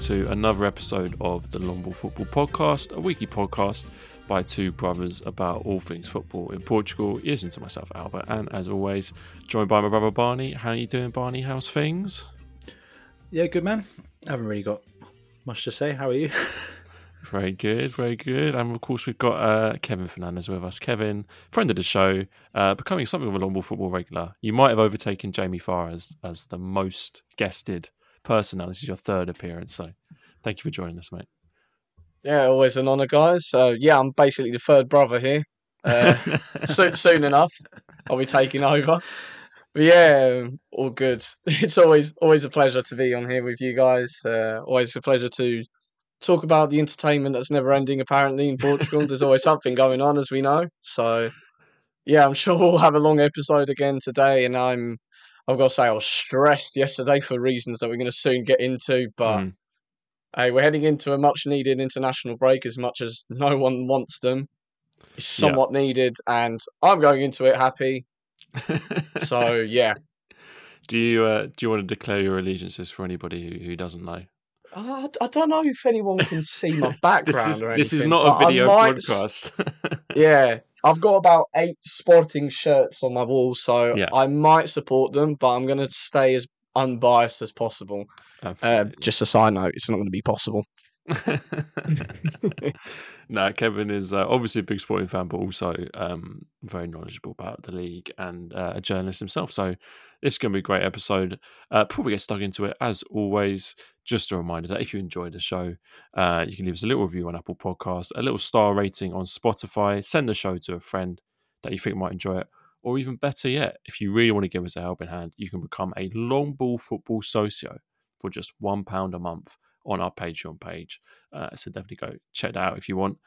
To another episode of the Long Ball Football Podcast, a weekly podcast by two brothers about all things football in Portugal. You listen to myself, Albert, and as always, joined by my brother Barney. How are you doing, Barney? How's things? Yeah, good man. I haven't really got much to say. How are you? Very good, very good. And of course, we've got uh, Kevin Fernandes with us. Kevin, friend of the show, uh, becoming something of a long ball football regular. You might have overtaken Jamie Farr as, as the most guested person now. This is your third appearance, so thank you for joining us, mate. Yeah, always an honour, guys. So yeah, I'm basically the third brother here. Uh, soon, soon enough, I'll be taking over. But yeah, all good. It's always always a pleasure to be on here with you guys. Uh, always a pleasure to talk about the entertainment that's never ending. Apparently in Portugal, there's always something going on, as we know. So yeah, I'm sure we'll have a long episode again today, and I'm I've got to say I was stressed yesterday for reasons that we're going to soon get into, but. Mm. Hey, we're heading into a much needed international break as much as no one wants them. It's somewhat needed, and I'm going into it happy. So, yeah. do you uh, do you want to declare your allegiances for anybody who, who doesn't know? Uh, I don't know if anyone can see my background This is this is not a video might- podcast. Yeah, I've got about eight sporting shirts on my wall, so Yeah. I might support them, but I'm going to stay as unbiased as possible. Uh, just a side note, it's not going to be possible. no, Kevin is uh, obviously a big sporting fan, but also um, very knowledgeable about the league and uh, a journalist himself. So this is going to be a great episode. Uh, we get stuck into it, as always, just a reminder that if you enjoyed the show, uh, you can leave us a little review on Apple Podcasts, a little star rating on Spotify, send the show to a friend that you think might enjoy it. Or even better yet, if you really want to give us a helping hand, you can become a long ball football socio for just £1 a month on our Patreon page. Uh, so definitely go check that out if you want.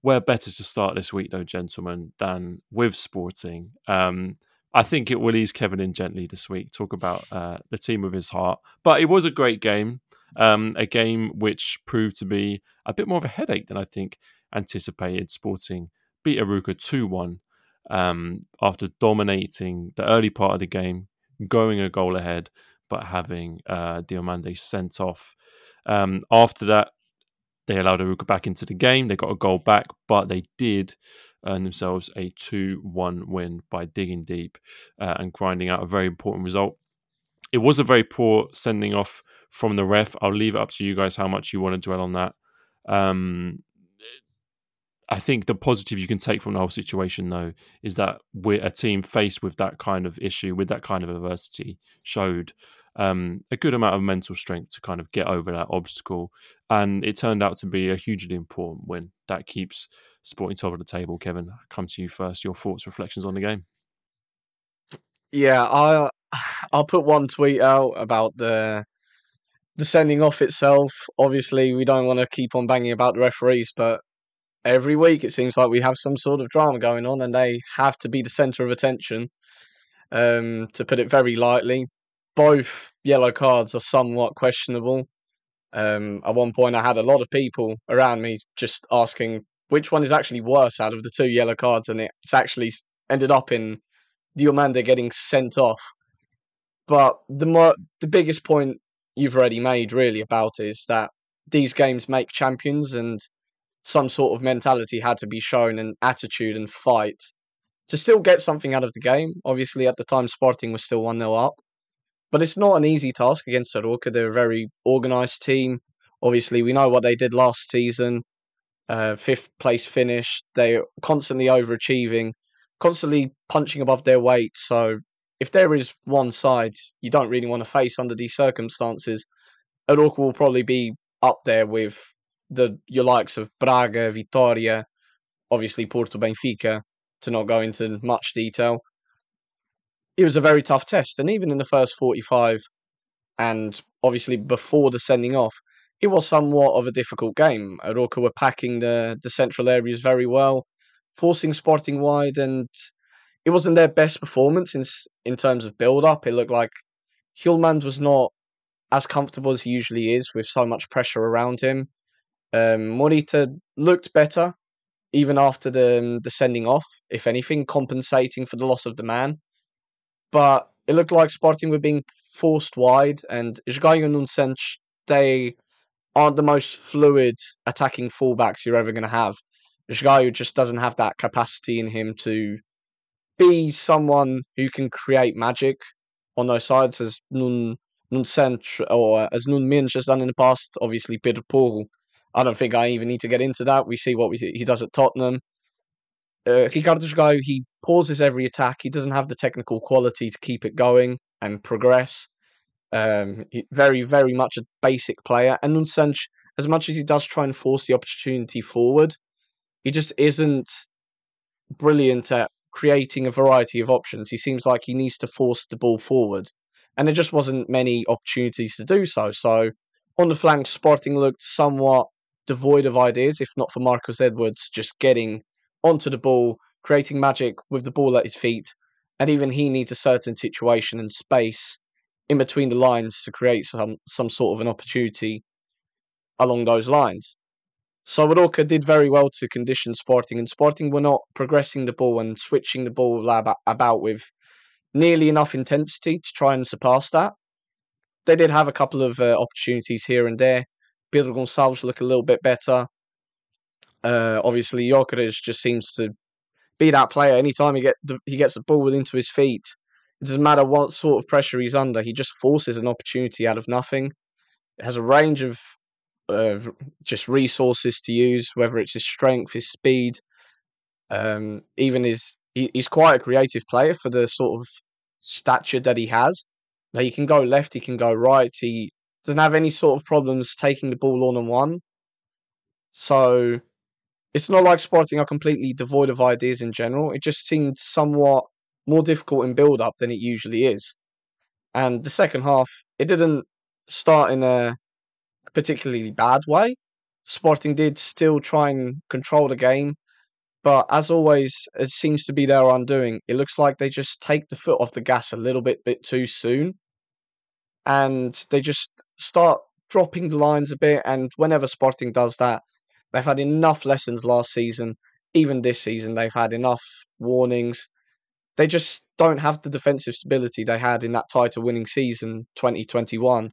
Where better to start this week, though, gentlemen, than with sporting? Um, I think it will ease Kevin in gently this week. Talk about uh, the team of his heart, but it was a great game. Um, a game which proved to be a bit more of a headache than I think anticipated. Sporting beat Arouca two one um, after dominating the early part of the game, going a goal ahead, but having uh, Diomande sent off. Um, after that, they allowed Arouca back into the game. They got a goal back, but they did earn themselves a 2 1 win by digging deep uh, and grinding out a very important result. It was a very poor sending off from the ref. I'll leave it up to you guys how much you want to dwell on that. Um, I think the positive you can take from the whole situation, though, is that we're a team faced with that kind of issue, with that kind of adversity, showed um, a good amount of mental strength to kind of get over that obstacle. And it turned out to be a hugely important win that keeps Sporting top of the table. Kevin, I'll come to you first. Your thoughts, reflections on the game. Yeah, I I'll put one tweet out about the the sending off itself. Obviously, we don't want to keep on banging about the referees, but every week it seems like we have some sort of drama going on, and they have to be the centre of attention. Um, to put it very lightly, both yellow cards are somewhat questionable. Um, at one point, I had a lot of people around me just asking which one is actually worse out of the two yellow cards, and it's actually ended up in Diomande getting sent off. But the more, the biggest point you've already made really about is that these games make champions and some sort of mentality had to be shown and attitude and fight to still get something out of the game. Obviously at the time Sporting was still 1-0 up. But it's not an easy task against Arouca. They're a very organised team. Obviously we know what they did last season. Uh, fifth place finish. They're constantly overachieving constantly punching above their weight. So if there is one side you don't really want to face under these circumstances, Arouca will probably be up there with the your likes of Braga, Vitoria, obviously Porto, Benfica, to not go into much detail. It was a very tough test, and even in the first forty-five, and obviously before the sending off, it was somewhat of a difficult game. Arouca were packing the the central areas very well forcing Sporting wide, and it wasn't their best performance in in terms of build up. It looked like Hjulmand was not as comfortable as he usually is with so much pressure around him. Um, Morita looked better even after the um, the sending off, if anything, compensating for the loss of the man. But it looked like Sporting were being forced wide, and Esgaio Nunes they aren't the most fluid attacking fullbacks you're ever going to have. João just doesn't have that capacity in him to be someone who can create magic on those sides as Nun Nun or as Nuno Mendes has done in the past. Obviously, Pedro Porro. I don't think I even need to get into that. We see what we, he does at Tottenham. Uh, he pauses every attack. He doesn't have the technical quality to keep it going and progress. Um, very, very much a basic player. And Nuno Santos, as much as he does try and force the opportunity forward, he just isn't brilliant at creating a variety of options. He seems like he needs to force the ball forward. And there just wasn't many opportunities to do so. So on the flank, Sporting looked somewhat devoid of ideas, if not for Marcus Edwards just getting onto the ball, creating magic with the ball at his feet. And even he needs a certain situation and space in between the lines to create some some sort of an opportunity along those lines. So Arouca did very well to condition Sporting, and Sporting were not progressing the ball and switching the ball about with nearly enough intensity to try and surpass that. They did have a couple of uh, opportunities here and there. Pedro Gonçalves look a little bit better. Uh, obviously, Gyökeres just seems to be that player. Anytime he get the, he gets the ball into his feet, it doesn't matter what sort of pressure he's under. He just forces an opportunity out of nothing. It has a range of uh, just resources to use, whether it's his strength, his speed, um, even his. He, he's quite a creative player for the sort of stature that he has. Now, he can go left, he can go right. He doesn't have any sort of problems taking the ball on and one. So it's not like Sporting are completely devoid of ideas in general. It just seemed somewhat more difficult in build up than it usually is. And the second half, it didn't start in a particularly bad way. Sporting did still try and control the game, but as always, it seems to be their undoing. It looks like they just take the foot off the gas a little bit, bit too soon, and they just start dropping the lines a bit. And whenever Sporting does that, they've had enough lessons last season. Even this season, they've had enough warnings they just don't have the defensive stability they had in that title winning season 2021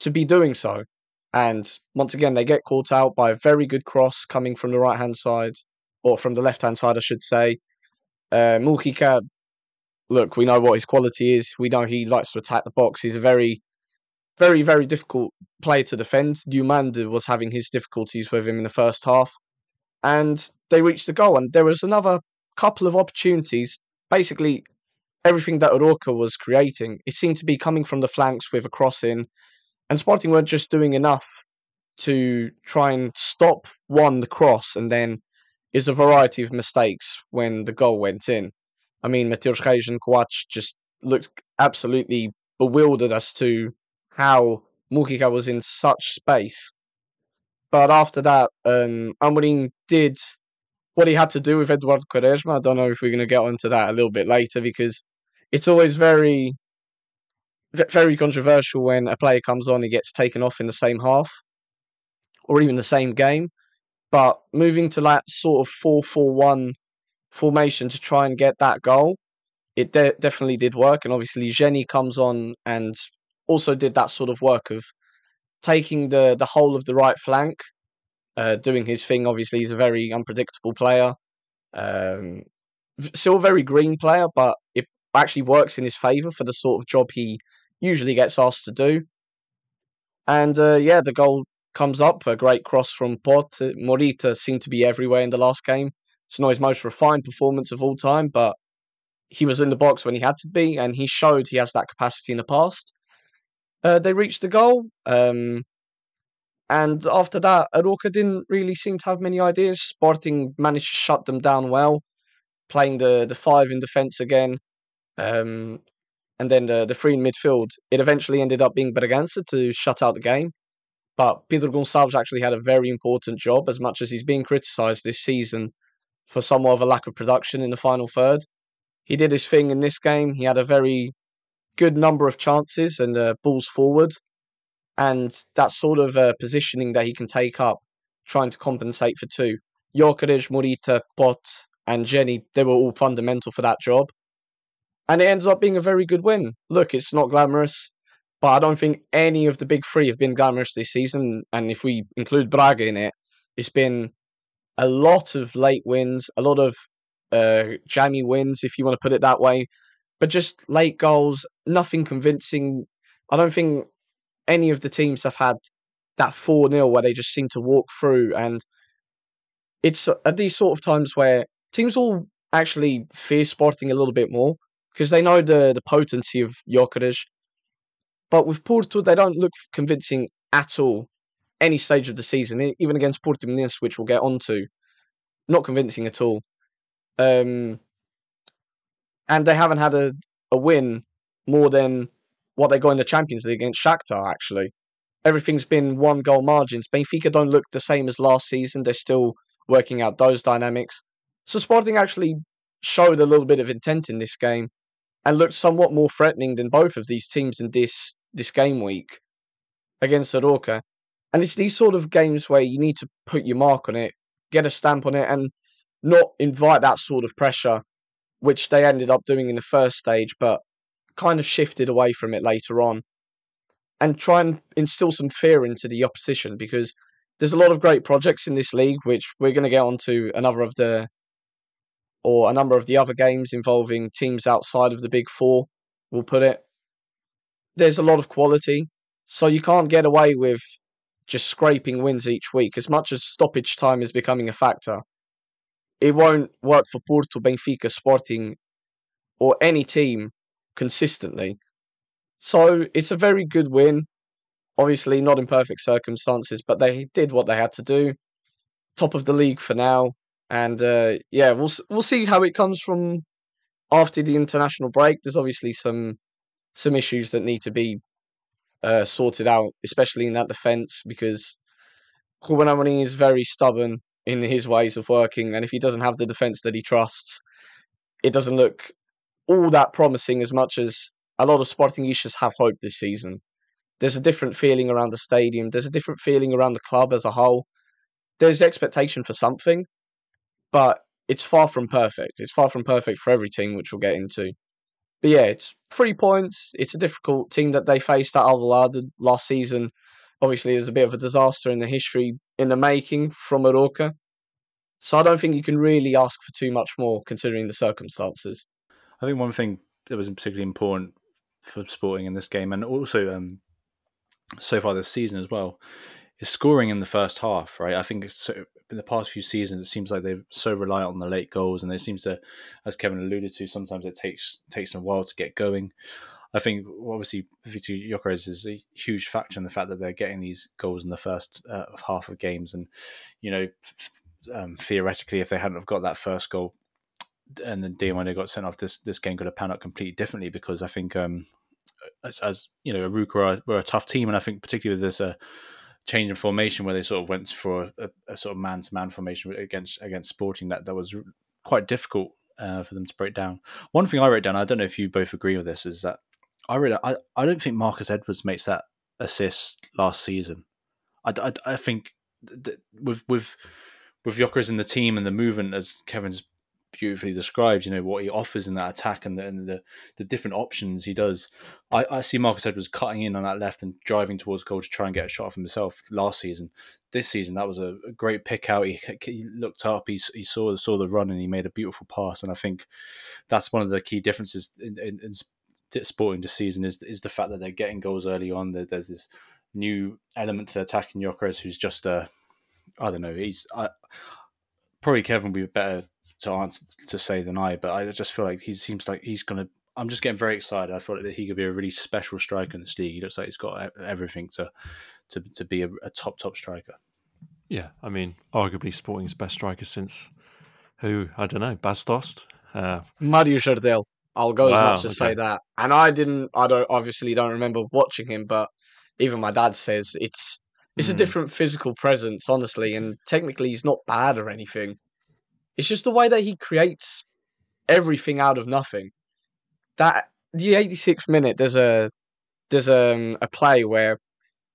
to be doing so. And once again, they get caught out by a very good cross coming from the right hand side, or from the left hand side, I should say. Uh, Mujica, look, we know what his quality is. We know he likes to attack the box. He's a very, very, very difficult player to defend. Diomande was having his difficulties with him in the first half. And they reached the goal. And there was another couple of opportunities basically everything that Arouca was creating, it seemed to be coming from the flanks with a crossing, and Sporting weren't just doing enough to try and stop one the cross, and then is a variety of mistakes when the goal went in. I mean, Matheus Reis and Coates just looked absolutely bewildered as to how Mujica was in such space. But after that, um, Amorim did what he had to do with Eduardo Quaresma. I don't know if we're going to get onto that a little bit later because it's always very, very controversial when a player comes on, he gets taken off in the same half or even the same game. But moving to that sort of 4 4 1 formation to try and get that goal, it de- definitely did work. And obviously, Geny comes on and also did that sort of work of taking the, the whole of the right flank uh, doing his thing. Obviously, he's a very unpredictable player. Um, still a very green player, but it actually works in his favour for the sort of job he usually gets asked to do. And uh, yeah, the goal comes up. A great cross from Pote. Morita seemed to be everywhere in the last game. It's not his most refined performance of all time, but he was in the box when he had to be, and he showed he has that capacity in the past. Uh, they reached the goal. Um, and after that, Arouca didn't really seem to have many ideas. Sporting managed to shut them down well, playing the, the five in defence again. Um, and then the, the three in midfield. It eventually ended up being Bragança to shut out the game. But Pedro Gonçalves actually had a very important job, as much as he's being criticised this season for somewhat of a lack of production in the final third. He did his thing in this game. He had a very good number of chances and uh, balls forward and that sort of uh, positioning that he can take up, trying to compensate for two. Gyökeres, Morita, Pote, and Geny, they were all fundamental for that job. And it ends up being a very good win. Look, it's not glamorous. but I don't think any of the big three have been glamorous this season. And if we include Braga in it, it's been a lot of late wins, a lot of uh, jammy wins, if you want to put it that way, but just late goals, nothing convincing. I don't think any of the teams have had that 4 0 where they just seem to walk through. And it's at these sort of times where teams will actually fear Sporting a little bit more because they know the, the potency of Gyökeres. But with Porto, they don't look convincing at all any stage of the season, even against Portimonense, which we'll get onto. Not convincing at all. Um, and they haven't had a, a win more than what they got in the Champions League against Shakhtar, actually. Everything's been one goal margins. Benfica don't look the same as last season. They're still working out those dynamics. So Sporting actually showed a little bit of intent in this game and looked somewhat more threatening than both of these teams in this this game week against Arouca. And it's these sort of games where you need to put your mark on it, get a stamp on it, and not invite that sort of pressure, which they ended up doing in the first stage, but kind of shifted away from it later on. And try and instill some fear into the opposition because there's a lot of great projects in this league, which we're going to get onto another of the, or a number of the other games involving teams outside of the big four, we'll put it. There's a lot of quality, so you can't get away with just scraping wins each week. As much as stoppage time is becoming a factor, it won't work for Porto, Benfica, Sporting, or any team consistently. So it's a very good win. Obviously, not in perfect circumstances, but they did what they had to do. Top of the league for now, and uh, yeah, we'll we'll see how it comes from after the international break. There's obviously some some issues that need to be uh, sorted out, especially in that defence, because Ruben is very stubborn in his ways of working, and if he doesn't have the defence that he trusts, it doesn't look all that promising as much as a lot of Sportingistas have hope this season. There's a different feeling around the stadium. There's a different feeling around the club as a whole. There's expectation for something, but it's far from perfect. It's far from perfect for every team, which we'll get into. But yeah, it's three points. It's a difficult team that they faced at Alvalade last season. Obviously, there's a bit of a disaster in the history in the making from Arouca. So I don't think you can really ask for too much more considering the circumstances. I think one thing that was particularly important for Sporting in this game, and also um, so far this season as well, is scoring in the first half. Right, I think it's in the past few seasons, it seems like they're so reliant on the late goals, and it seems to, as Kevin alluded to, sometimes it takes takes a while to get going. I think obviously Victor Gyökeres is a huge factor in the fact that they're getting these goals in the first uh, half of games, and you know, um, theoretically, if they hadn't have got that first goal, and then Diomande got sent off, this this game could have panned out completely differently because I think, um, as, as you know, were, were, a tough team, and I think particularly with this uh, change in formation where they sort of went for a, a sort of man to man formation against against Sporting, that that was quite difficult uh, for them to break down. One thing I wrote down, I don't know if you both agree with this, is that I really I, I don't think Marcus Edwards makes that assist last season. I, I, I think with with with Gyökeres in the team and the movement, as Kevin's beautifully described, you know, what he offers in that attack and the, and the, the different options he does. I, I see Marcus Edwards cutting in on that left and driving towards goal to try and get a shot of himself last season. This season, that was a, a great pick out. He, he, looked up, he, he saw, saw the run and he made a beautiful pass. And I think that's one of the key differences in, in, in sporting this season is, is the fact that they're getting goals early on. There's this new element to the attack in Gyökeres who's just a, I don't know, he's, I, probably Kevin would be better to answer to say than I, but I just feel like he seems like he's gonna. I'm just getting very excited. I thought that he could be a really special striker in this league. He looks like he's got everything to to to be a, a top top striker. Yeah, I mean, arguably Sporting's best striker since who I don't know, Bas Dost, uh, Mario Jardel. I'll go wow, as much as okay. say that. And I didn't. I don't obviously don't remember watching him, but even my dad says it's it's mm. a hmm. different physical presence, honestly. And technically, he's not bad or anything. It's just the way that he creates everything out of nothing. That the 86th minute, there's a there's a, um, a play where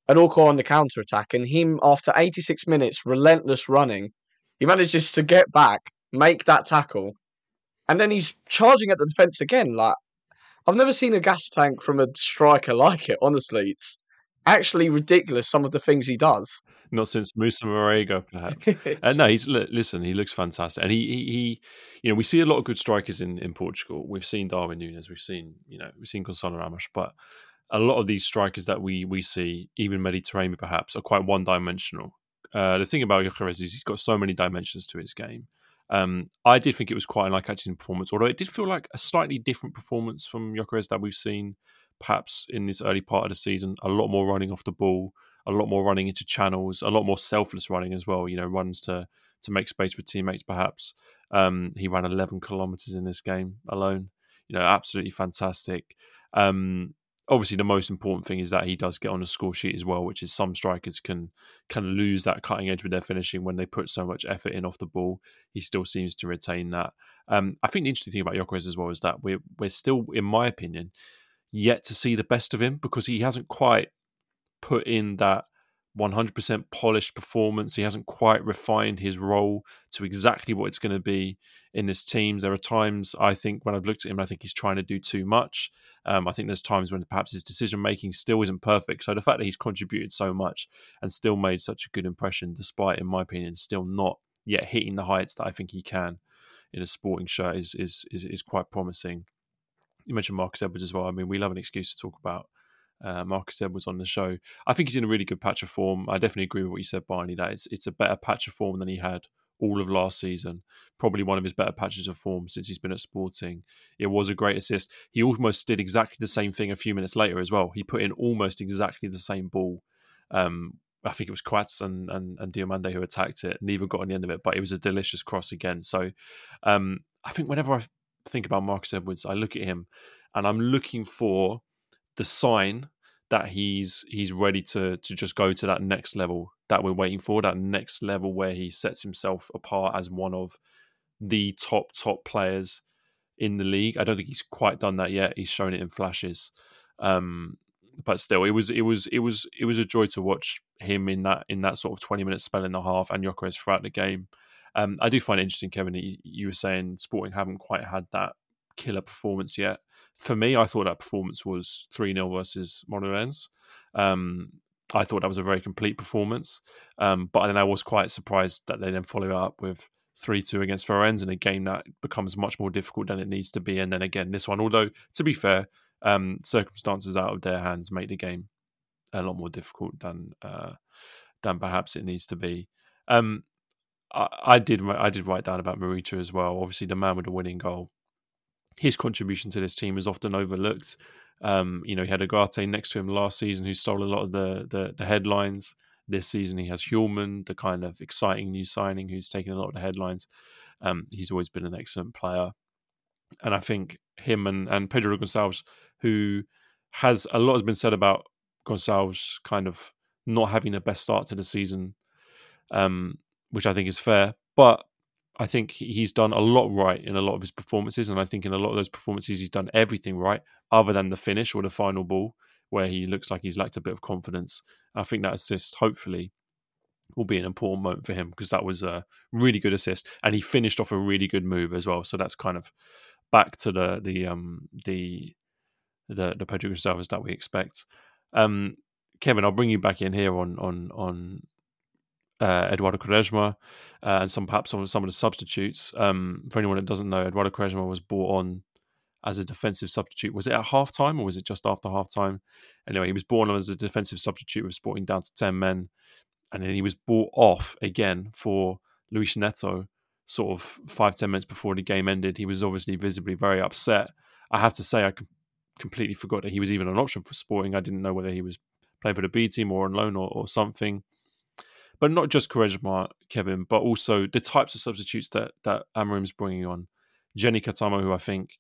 Arouca on the counter attack, and him after 86 minutes, relentless running, he manages to get back, make that tackle, and then he's charging at the defense again. Like I've never seen a gas tank from a striker like it. Honestly, it's actually ridiculous. Some of the things he does. Not since Moussa Marega, perhaps. uh, no, he's listen. He looks fantastic, and he, he, he, you know, we see a lot of good strikers in, in Portugal. We've seen Darwin Núñez, we've seen, you know, we've seen Gonçalo Ramos, but a lot of these strikers that we we see, even Mehdi Taremi perhaps, are quite one dimensional. Uh, the thing about Gyökeres is he's got so many dimensions to his game. Um, I did think it was quite an eye-catching performance, although it did feel like a slightly different performance from Gyökeres that we've seen perhaps in this early part of the season. A lot more running off the ball, a lot more running into channels, a lot more selfless running as well. You know, runs to to make space for teammates. Perhaps um, he ran 11 kilometers in this game alone. You know, absolutely fantastic. Um, obviously, the most important thing is that he does get on a score sheet as well, which is some strikers can can lose that cutting edge with their finishing when they put so much effort in off the ball. He still seems to retain that. Um, I think the interesting thing about Gyökeres as well is that we're we're still, in my opinion, yet to see the best of him because he hasn't quite put in that 100% polished performance. He hasn't quite refined his role to exactly what it's going to be in this team. There are times I think when I've looked at him, I think he's trying to do too much. Um, I think there's times when perhaps his decision making still isn't perfect. So the fact that he's contributed so much and still made such a good impression, despite, in my opinion, still not yet hitting the heights that I think he can in a sporting shirt, is is is, is quite promising. You mentioned Marcus Edwards as well. I mean, we love an excuse to talk about uh, Marcus Edwards on the show. I think he's in a really good patch of form. I definitely agree with what you said, Barney. That it's it's a better patch of form than he had all of last season. Probably one of his better patches of form since he's been at Sporting. It was a great assist. He almost did exactly the same thing a few minutes later as well. He put in almost exactly the same ball. Um, I think it was Coates and, and, and Diomande who attacked it. Neither got on the end of it, but it was a delicious cross again. So um, I think whenever I think about Marcus Edwards, I look at him and I'm looking for the sign that he's he's ready to to just go to that next level that we're waiting for, that next level where he sets himself apart as one of the top top players in the league. I don't think he's quite done that yet. He's shown it in flashes. Um, but still, it was it was it was it was a joy to watch him in that in that sort of twenty minute spell in the half, and Gyökeres throughout the game. Um, I do find it interesting, Kevin. You, you were saying Sporting haven't quite had that killer performance yet. For me, I thought that performance was 3 0 versus Moreirense. Um, I thought that was a very complete performance. Um, but then I was quite surprised that they then follow up with 3 2 against Farense in a game that becomes much more difficult than it needs to be. And then again, this one, although to be fair, um, circumstances out of their hands make the game a lot more difficult than uh, than perhaps it needs to be. Um, I, I, did I did write down about Morita as well. Obviously, the man with the winning goal his contribution to this team is often overlooked. Um, you know, he had Ugarte next to him last season who stole a lot of the, the, the headlines. This season, he has Hjulmand, the kind of exciting new signing who's taken a lot of the headlines. Um, he's always been an excellent player. And I think him and, and Pedro Gonçalves, who has a lot has been said about Gonçalves kind of not having the best start to the season, um, which I think is fair. But I think he's done a lot right in a lot of his performances, and I think in a lot of those performances he's done everything right, other than the finish or the final ball, where he looks like he's lacked a bit of confidence. I think that assist, hopefully, will be an important moment for him because that was a really good assist, and he finished off a really good move as well. So that's kind of back to the the um the the the Pedro Gonçalves that we expect. Um, Kevin, I'll bring you back in here on on on uh, Eduardo Quaresma uh, and some perhaps some, some of the substitutes. Um, for anyone that doesn't know, Eduardo Quaresma was brought on as a defensive substitute. Was it at half time or was it just after half time? Anyway, he was brought on as a defensive substitute with Sporting down to 10 men. And then he was brought off again for Luis Neto, sort of five, 10 minutes before the game ended. He was obviously visibly very upset. I have to say, I completely forgot that he was even an option for Sporting. I didn't know whether he was playing for the B team or on loan or, or something but not just Quaresma, Kevin, but also the types of substitutes that that Amorim's bringing on. Geny Catamo, who I think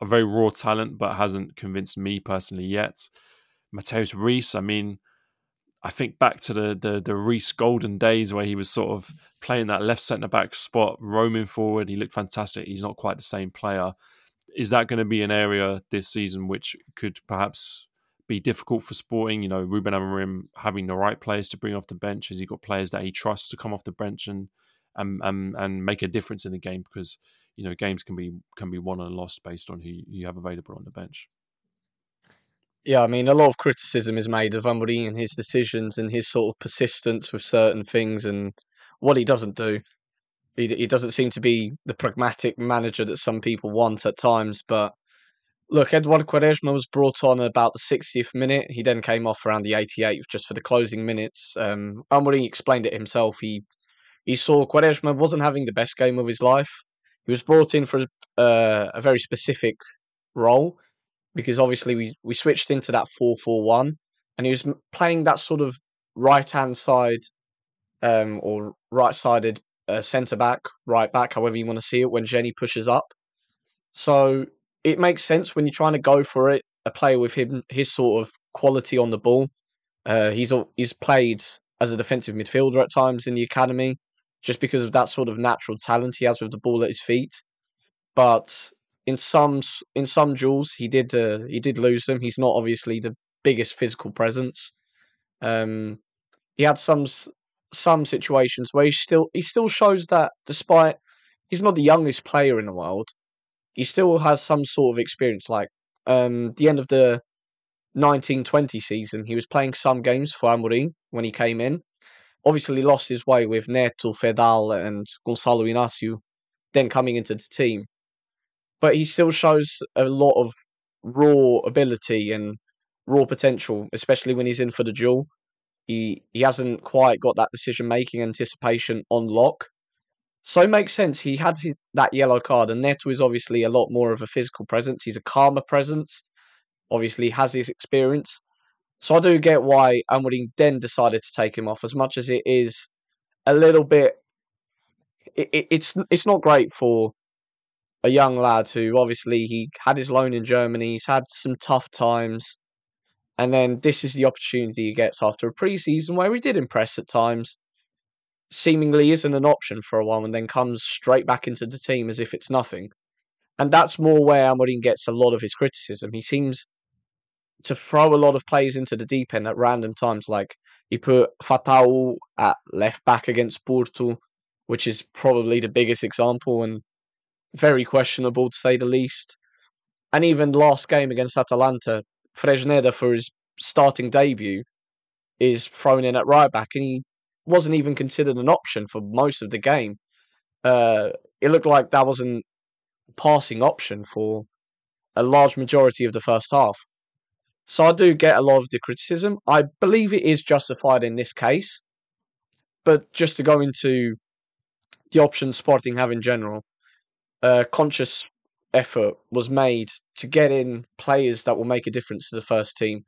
a very raw talent, but hasn't convinced me personally yet. Matheus Reis, I mean, I think back to the the the Reis golden days where he was sort of playing that left centre back spot, roaming forward. He looked fantastic. He's not quite the same player. Is that going to be an area this season which could perhaps be difficult for Sporting. You know, Ruben Amorim having the right players to bring off the bench. Has he got players that he trusts to come off the bench and and and and make a difference in the game because you know games can be can be won and lost based on who you have available on the bench. Yeah, I mean, a lot of criticism is made of Amorim and his decisions and his sort of persistence with certain things and what he doesn't do. He, he doesn't seem to be the pragmatic manager that some people want at times. But look, Eduardo Quaresma was brought on about the 60th minute. He then came off around the 88th just for the closing minutes. Um, Amorim explained it himself. He he saw Quaresma wasn't having the best game of his life. He was brought in for uh, a very specific role because obviously we, we switched into that 4 4 1 and he was playing that sort of right hand side um, or right sided uh, centre back, right back, however you want to see it, when Geny pushes up. So it makes sense when you're trying to go for it, a player with him, his sort of quality on the ball. Uh, he's he's played as a defensive midfielder at times in the academy, just because of that sort of natural talent he has with the ball at his feet. But in some in some duels, he did uh, he did lose them. He's not obviously the biggest physical presence. Um, he had some some situations where he still he still shows that despite he's not the youngest player in the world, he still has some sort of experience. Like um, the end of the 1920 season, he was playing some games for Amorim when he came in. Obviously, lost his way with Neto, Feddal, and Gonçalo Inácio then coming into the team. But he still shows a lot of raw ability and raw potential, especially when he's in for the duel. He he hasn't quite got that decision making anticipation on lock. So it makes sense. He had his, that yellow card, and Neto is obviously a lot more of a physical presence. He's a calmer presence. Obviously, has his experience. So I do get why Amorim then decided to take him off, as much as it is a little bit. It, it, it's it's not great for a young lad who obviously he had his loan in Germany. He's had some tough times. And then this is the opportunity he gets after a preseason where he did impress at times. Seemingly isn't an option for a while and then comes straight back into the team as if it's nothing. And that's more where Amorim gets a lot of his criticism. He seems to throw a lot of players into the deep end at random times. Like he put Fatawu at left back against Porto, which is probably the biggest example and very questionable to say the least. And even last game against Atalanta, Fresneda for his starting debut is thrown in at right back, and he wasn't even considered an option for most of the game. Uh, it looked like that wasn't a passing option for a large majority of the first half. So I do get a lot of the criticism. I believe it is justified in this case, but just to go into the options Sporting have in general, uh, conscious effort was made to get in players that will make a difference to the first team.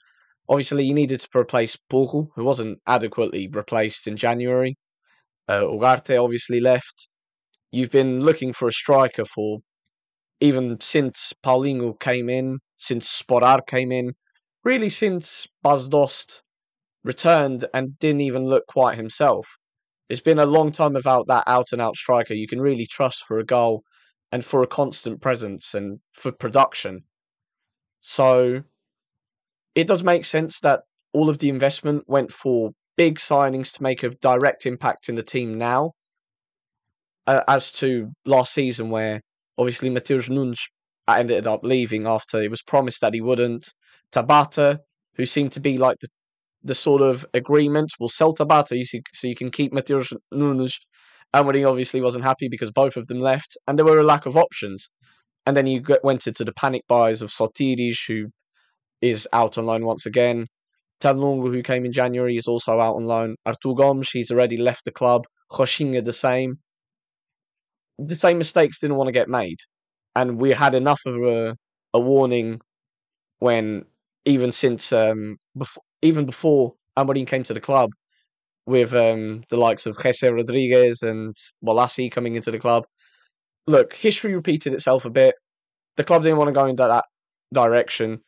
Obviously, you needed to replace Porro, who wasn't adequately replaced in January. Uh, Ugarte obviously left. You've been looking for a striker for even since Paulinho came in, since Sporar came in, really since Bas Dost returned and didn't even look quite himself. It's been a long time without that out and out striker you can really trust for a goal and for a constant presence and for production. So it does make sense that all of the investment went for big signings to make a direct impact in the team now, uh, as to last season where obviously Mateus Nunes ended up leaving after it was promised that he wouldn't. Tabata, who seemed to be like the, the sort of agreement, will sell Tabata so you can keep Mateus Nunes he obviously wasn't happy because both of them left, and there were a lack of options. And then you get, went into the panic buys of Sotiris, who is out on loan once again. Tanlongo, who came in January, is also out on loan. Artur Gomes, he's already left the club. Rochinha, the same. The same mistakes didn't want to get made. And we had enough of a, a warning when, even since, um, before, even before Amorim came to the club, with um, the likes of Jesse Rodriguez and Bolasie coming into the club. Look, history repeated itself a bit. The club didn't want to go in that direction,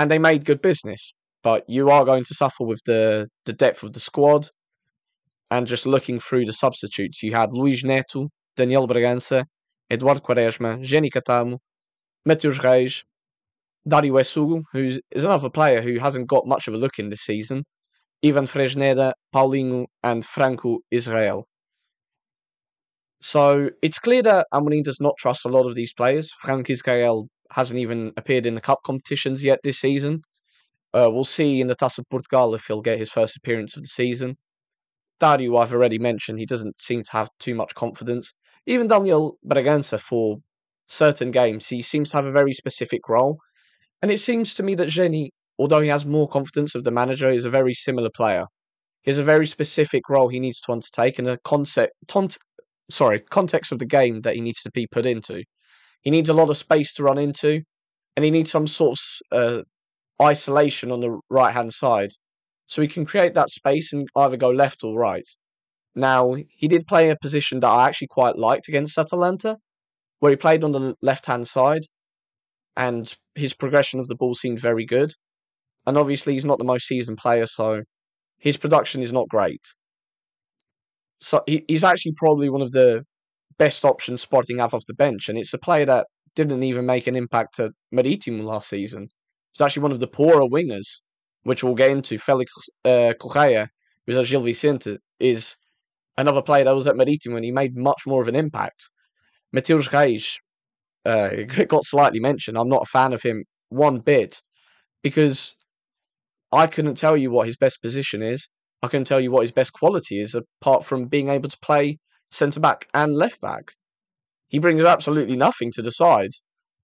and they made good business. But you are going to suffer with the, the depth of the squad. And just looking through the substitutes, you had Luis Neto, Daniel Bragança, Eduardo Quaresma, Geny Catamo, Matheus Reis, Dario Essugo, who is another player who hasn't got much of a look in this season, Ivan Fresneda, Paulinho, and Franco Israel. So it's clear that Amorim does not trust a lot of these players. Frank Israel hasn't even appeared in the cup competitions yet this season. Uh, we'll see in the Taça de Portugal if he'll get his first appearance of the season. Dario, I've already mentioned, he doesn't seem to have too much confidence. Even Daniel Bragança, for certain games, he seems to have a very specific role. And it seems to me that Geny, although he has more confidence of the manager, is a very similar player. He has a very specific role he needs to undertake and a concept, sorry, context of the game that he needs to be put into. He needs a lot of space to run into, and he needs some sort of uh, isolation on the right hand side so he can create that space and either go left or right. Now, he did play a position that I actually quite liked against Atalanta, where he played on the left hand side, and his progression of the ball seemed very good. And obviously, he's not the most seasoned player, so his production is not great. So he, he's actually probably one of the best option Sporting have off the bench, and it's a player that didn't even make an impact at Marítimo last season. He's actually one of the poorer wingers which we'll get into, Felix uh, Correia, who's at Gil Vicente, is another player that was at Marítimo and he made much more of an impact. Matheus Reis uh, got slightly mentioned. I'm not a fan of him one bit because I couldn't tell you what his best position is. I couldn't tell you what his best quality is apart from being able to play centre back and left back. He brings absolutely nothing to the side.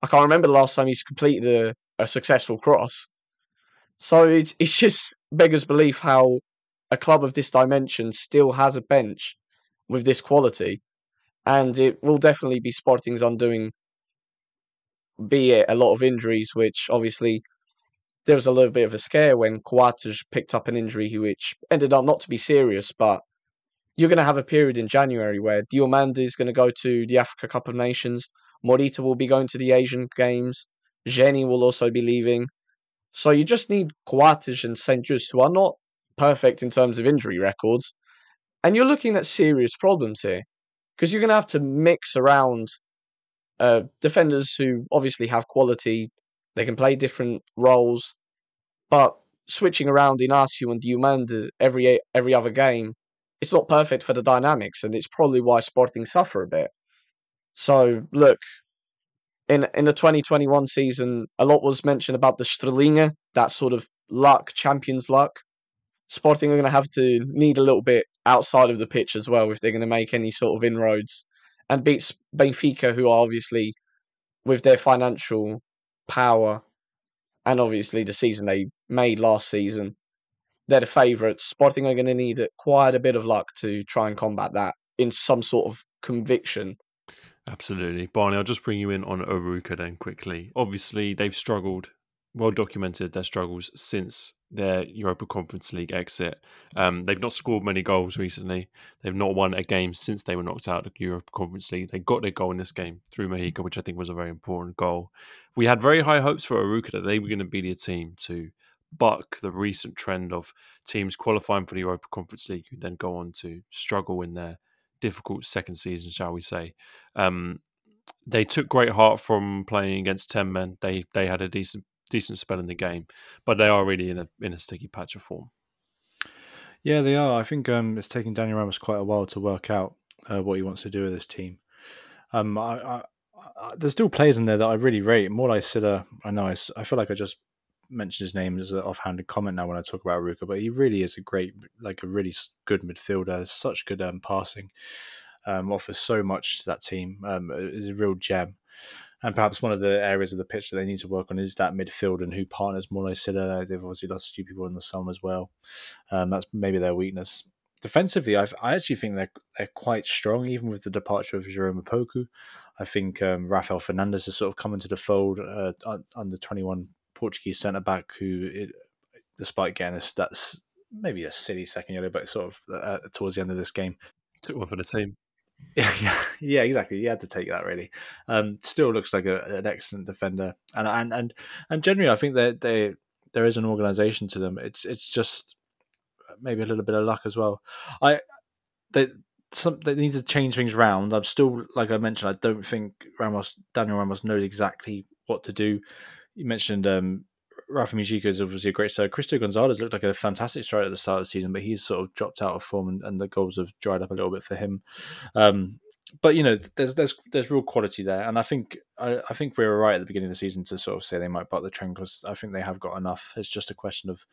I can't remember the last time he's completed a, a successful cross. So it's it's just beggars belief how a club of this dimension still has a bench with this quality, and it will definitely be Sporting's undoing. Be it a lot of injuries, which obviously there was a little bit of a scare when Coates picked up an injury which ended up not to be serious, but you're going to have a period in January where Diomande is going to go to the Africa Cup of Nations, Morita will be going to the Asian Games, Geny will also be leaving. So you just need Coates and St. Juste, who are not perfect in terms of injury records. And you're looking at serious problems here. Because you're going to have to mix around uh, defenders who obviously have quality, they can play different roles, but switching around Inacio and Diomande every every other game, it's not perfect for the dynamics, and it's probably why Sporting suffer a bit. So look, in in the 2021 season, a lot was mentioned about the Estrelinha, that sort of luck, champions luck. Sporting are going to have to need a little bit outside of the pitch as well if they're going to make any sort of inroads and beat Benfica, who are obviously with their financial power and obviously the season they made last season, they're the favourites. I think are going to need quite a bit of luck to try and combat that in some sort of conviction Absolutely. Barney, I'll just bring you in on Arouca then quickly. Obviously, they've struggled, well documented their struggles since their Europa Conference League exit. Um, they've not scored many goals recently. They've not won a game since they were knocked out of the Europa Conference League. They got their goal in this game through Mujica, which I think was a very important goal. We had very high hopes for Arouca that they were going to be the team to buck the recent trend of teams qualifying for the Europa Conference League who then go on to struggle in their difficult second season, shall we say. Um, they took great heart from playing against ten men. They they had a decent decent spell in the game, but they are really in a in a sticky patch of form. Yeah, they are. I think um, it's taken Daniel Ramos quite a while to work out uh, what he wants to do with this team. Um, I, I, I, there's still players in there that I really rate. Morlaye Sylla, I know I, I feel like I just mention his name as an offhanded comment now when I talk about Arouca, but he really is a great, like a really good midfielder. Such good um, passing, um, offers so much to that team. Um, is a real gem. And perhaps one of the areas of the pitch that they need to work on is that midfield and who partners Morlaye Sylla. They've obviously lost a few people in the summer as well. Um, that's maybe their weakness. Defensively, I've, i actually think they're they're quite strong, even with the departure of Jerome Opoku. I think um, Rafael Fernandes has sort of come into the fold uh, under 21 Portuguese centre back who, it, despite getting a stats maybe a silly second yellow, but sort of uh, towards the end of this game, took one for the team. Yeah, yeah, yeah, exactly. You had to take that really. Um, still looks like a, an excellent defender, and and and and generally, I think that they there is an organisation to them. It's it's just maybe a little bit of luck as well. I they some they need to change things around. I'm still like I mentioned. I don't think Ramos Daniel Ramos knows exactly what to do you mentioned um, Rafa Mujica is obviously a great star. Cristo Gonzalez looked like a fantastic striker at the start of the season, but he's sort of dropped out of form and, and the goals have dried up a little bit for him. Um, but you know, there's there's there's real quality there, and I think I, I think we were right at the beginning of the season to sort of say they might buck the trend because I think they have got enough. It's just a question of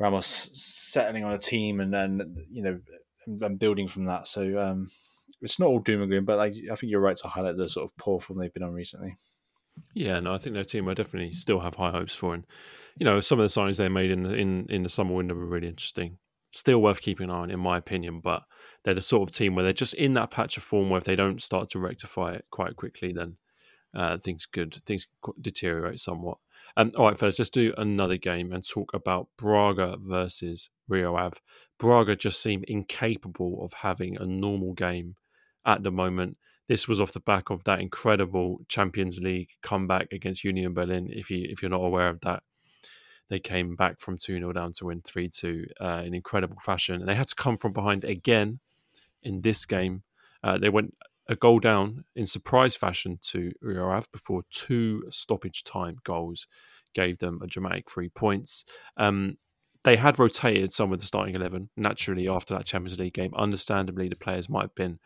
Ramos settling on a team and then you know and building from that. So um, it's not all doom and gloom, but like, I think you're right to highlight the sort of poor form they've been on recently. Yeah, no, I think their team I definitely still have high hopes for, and you know some of the signings they made in in in the summer window were really interesting. Still worth keeping an eye on, in my opinion. But they're the sort of team where they're just in that patch of form where if they don't start to rectify it quite quickly, then uh, things could things deteriorate somewhat. Um, all right, fellas, let's do another game and talk about Braga versus Rio Ave. Braga just seem incapable of having a normal game at the moment. This was off the back of that incredible Champions League comeback against Union Berlin. If you if you're not aware of that, they came back from 2 0 down to win 3 2 uh, in incredible fashion. And they had to come from behind again in this game. Uh, they went a goal down in surprise fashion to Rio before two stoppage time goals gave them a dramatic three points. Um, they had rotated some of the starting 11 naturally after that Champions League game. Understandably, the players might have been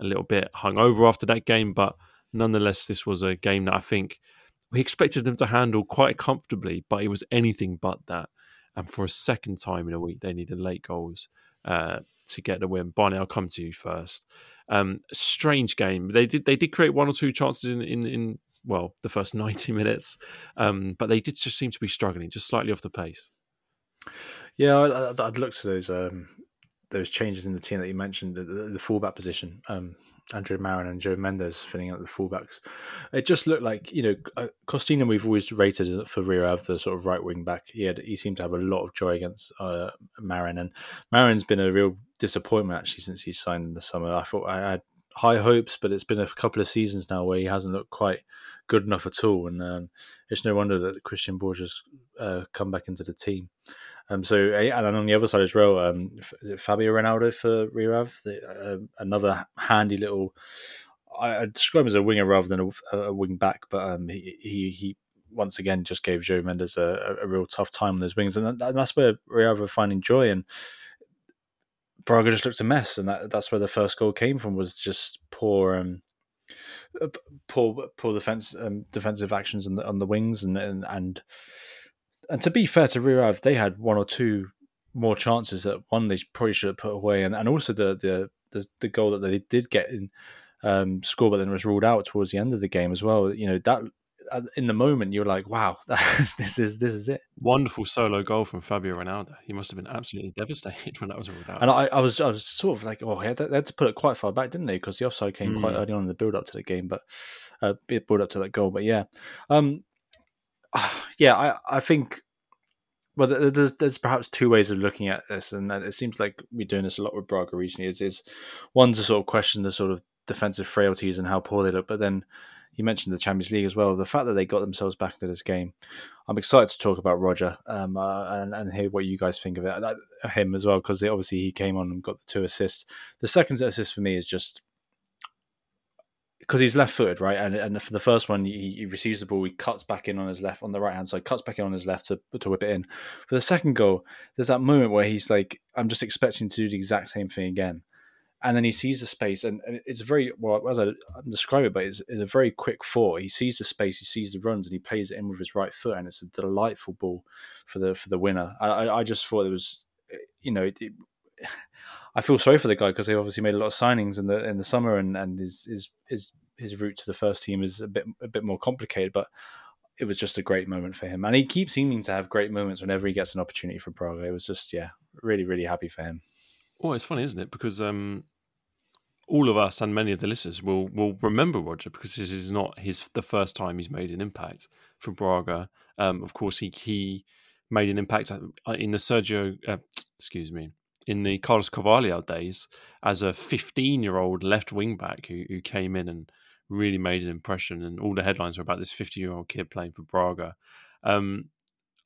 a little bit hungover after that game, but nonetheless, this was a game that I think we expected them to handle quite comfortably, but it was anything but that. And for a second time in a week, they needed late goals uh, to get the win. Barney, I'll come to you first. Um, strange game. They did they did create one or two chances in in, in well the first ninety minutes, um, but they did just seem to be struggling, just slightly off the pace. Yeah, I'd, I'd look to those um, those changes in the team that you mentioned, the, the fullback position. Um, Andre Marin and João Mendes filling out the fullbacks. It just looked like you know uh, Costinha. We've always rated for Rio Ave the sort of right wing back. He had he seemed to have a lot of joy against uh, Marin, and Marin's been a real disappointment actually since he signed in the summer. I thought I had high hopes, but it's been a couple of seasons now where he hasn't looked quite good enough at all, and um, it's no wonder that Christian Borja uh, come back into the team. Um, so and then on the other side as well, um, is it Fabio Ronaldo for Rio Ave? Uh, another handy little. I, I, describe him as a winger rather than a, a wing back, but um, he, he, he once again just gave João Mendes a, a, real tough time on those wings, and, that, and that's where Rio Ave are finding joy. And Braga just looked a mess, and that, that's where the first goal came from. Was just poor. Um, poor, poor defense, um, defensive actions on the on the wings, and and, and and to be fair to Ave, they had one or two more chances that one they probably should have put away, and, and also the, the the the goal that they did get in um, score, but then was ruled out towards the end of the game as well. You know that in the moment you're like, wow, this is this is it. Wonderful solo goal from Fabio Ronaldo. He must have been absolutely devastated when that was ruled out. And I, I was I was sort of like, oh, they had, they had to put it quite far back, didn't they? Because the offside came mm. quite early on in the build up to the game, but uh, build up to that goal. But yeah, um, yeah, I I think well, there's there's perhaps two ways of looking at this, and it seems like we're doing this a lot with Braga recently. Is is one to sort of question the sort of defensive frailties and how poor they look, but then you mentioned the Champions League as well. The fact that they got themselves back into this game, I'm excited to talk about Roger um, uh, and and hear what you guys think of it, uh, him as well, because obviously he came on and got the two assists. The second assist for me is just because he's left footed, right? And and for the first one, he, he, receives the ball, he cuts back in on his left, on the right hand side, cuts back in on his left to, to whip it in. For the second goal, there's that moment where he's like, I'm just expecting to do the exact same thing again. And then he sees the space, and, and it's very, well, as I describe it, but it's, it's, a very quick four. He sees the space, he sees the runs, and he plays it in with his right foot, and it's a delightful ball for the for the winner. I, I just thought it was, you know, it, I feel sorry for the guy because they obviously made a lot of signings in the in the summer, and and his his his his route to the first team is a bit a bit more complicated. But it was just a great moment for him, and he keeps seeming to have great moments whenever he gets an opportunity for Braga. It was just yeah, really really happy for him. Well, it's funny, isn't it? Because um, all of us and many of the listeners will will remember Roger because this is not his the first time he's made an impact for Braga. Um, of course, he he made an impact uh, in the Sergio, uh, excuse me, in the Carlos Carvalhal days as a 15 year old left wing back who, who came in and really made an impression. And all the headlines were about this 50 year old kid playing for Braga. Um,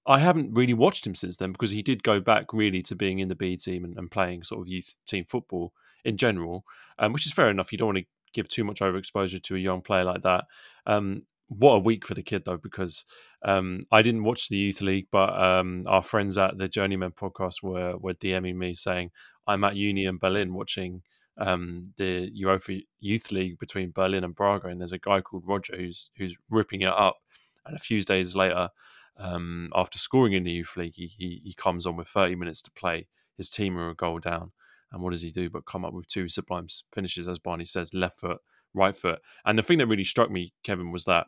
I haven't really watched him since then because he did go back really to being in the B team and, and playing sort of youth team football in general, um, which is fair enough. You don't want to give too much overexposure to a young player like that. Um, what a week for the kid though, because um, I didn't watch the youth league, but um, our friends at the Journeyman podcast were were DMing me saying I'm at uni in Berlin watching um, the UEFA Youth League between Berlin and Braga, and there's a guy called Roger who's who's ripping it up. And a few days later, um, after scoring in the youth league, he, he, he comes on with 30 minutes to play. His team are a goal down, and what does he do? But come up with two sublime finishes, as Barney says, left foot, right foot. And the thing that really struck me, Kevin, was that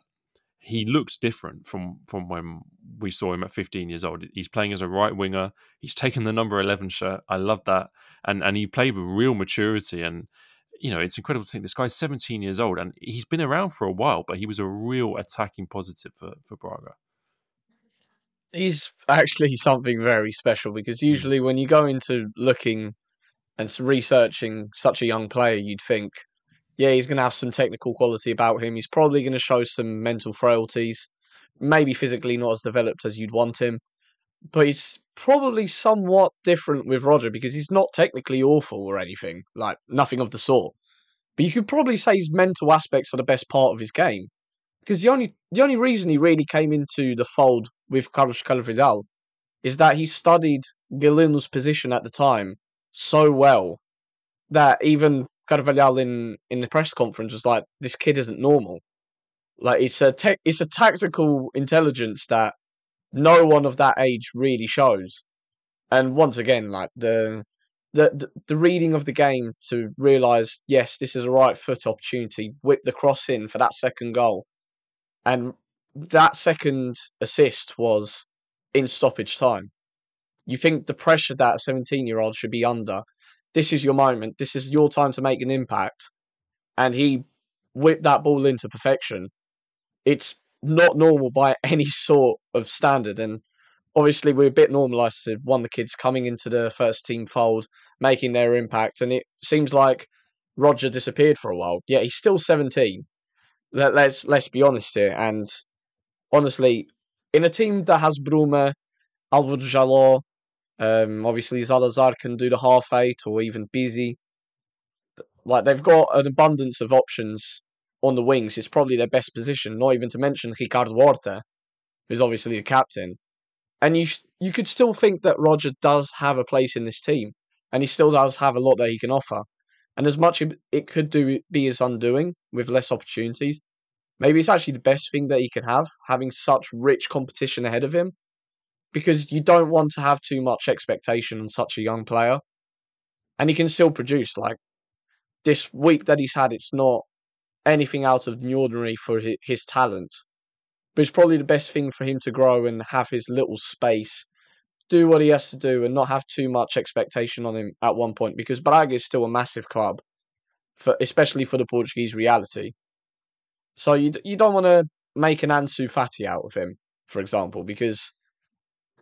he looks different from from when we saw him at 15 years old. He's playing as a right winger. He's taken the number 11 shirt. I love that, and and he played with real maturity. And you know, it's incredible to think this guy's 17 years old and he's been around for a while, but he was a real attacking positive for for Braga. He's actually something very special because usually when you go into looking and researching such a young player, you'd think yeah, he's going to have some technical quality about him. He's probably going to show some mental frailties, maybe physically not as developed as you'd want him. But he's probably somewhat different with Roger because he's not technically awful or anything, like nothing of the sort. But you could probably say his mental aspects are the best part of his game. Because the only the only reason he really came into the fold with Carlos Carvalhal is that he studied Galeno's position at the time so well that even Carvalhal in in the press conference was like, "This kid isn't normal." Like it's a te- it's a tactical intelligence that no one of that age really shows. And once again, like the the the reading of the game to realize, yes, this is a right foot opportunity. Whip the cross in for that second goal, and that second assist was in stoppage time. You think the pressure that a 17 year old should be under this is your moment. This is your time to make an impact. And he whipped that ball into perfection. It's not normal by any sort of standard. And obviously, we're a bit normalised to one the kids coming into the first team fold, making their impact. And it seems like Roger disappeared for a while. Yeah, he's still 17. Let, let's let's be honest here. And honestly, in a team that has Bruma, Alvaro Djaló, um, obviously, Zalazar can do the half eight or even Pizzi. Like they've got an abundance of options on the wings. It's probably their best position. Not even to mention Ricardo Horta, who's obviously the captain. And you you could still think that Roger does have a place in this team, and he still does have a lot that he can offer. And as much it could do be his undoing with less opportunities, maybe it's actually the best thing that he can have, having such rich competition ahead of him because you don't want to have too much expectation on such a young player. And he can still produce. Like this week that he's had, it's not anything out of the ordinary for his, talent. But it's probably the best thing for him to grow and have his little space, do what he has to do, and not have too much expectation on him at one point. Because Braga is still a massive club, for especially for the Portuguese reality. So you you don't want to make an Ansu Fati out of him, for example, because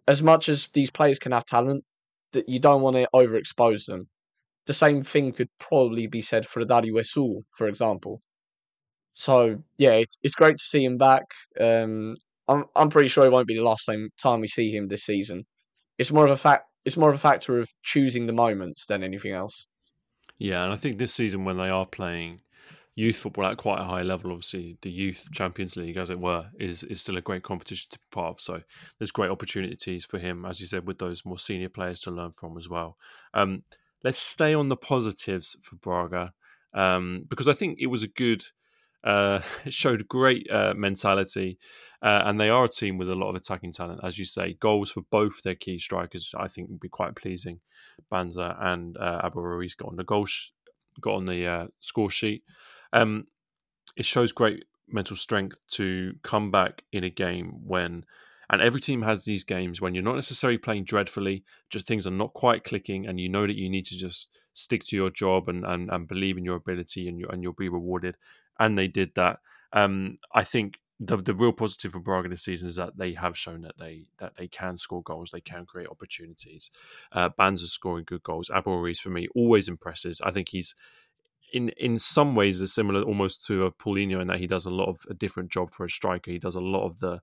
as much as these players can have talent, that you don't want to overexpose them. The same thing could probably be said for Dario Essugo, for example. So yeah, it's it's great to see him back. Um, I'm I'm pretty sure it won't be the last time time we see him this season. It's more of a fact. It's more of a factor of choosing the moments than anything else. Yeah, and I think this season when they are playing youth football at quite a high level. Obviously, the youth Champions League, as it were, is is still a great competition to be part of. So there's great opportunities for him, as you said, with those more senior players to learn from as well. Um, let's stay on the positives for Braga um, because I think it was a good. Uh, it showed great uh, mentality, uh, and they are a team with a lot of attacking talent, as you say. Goals for both their key strikers, I think, would be quite pleasing. Banza and uh, Abel Ruiz got on the goal, sh- got on the uh, score sheet. Um, it shows great mental strength to come back in a game when, and every team has these games when you're not necessarily playing dreadfully, just things are not quite clicking, and you know that you need to just stick to your job and and, and believe in your ability, and you and you'll be rewarded. And they did that. Um, I think the the real positive for Braga this season is that they have shown that they that they can score goals, they can create opportunities. Uh, Banza scoring good goals. Abel Ruiz for me always impresses. I think he's in in some ways is similar almost to a Paulinho in that he does a lot of a different job for a striker. He does a lot of the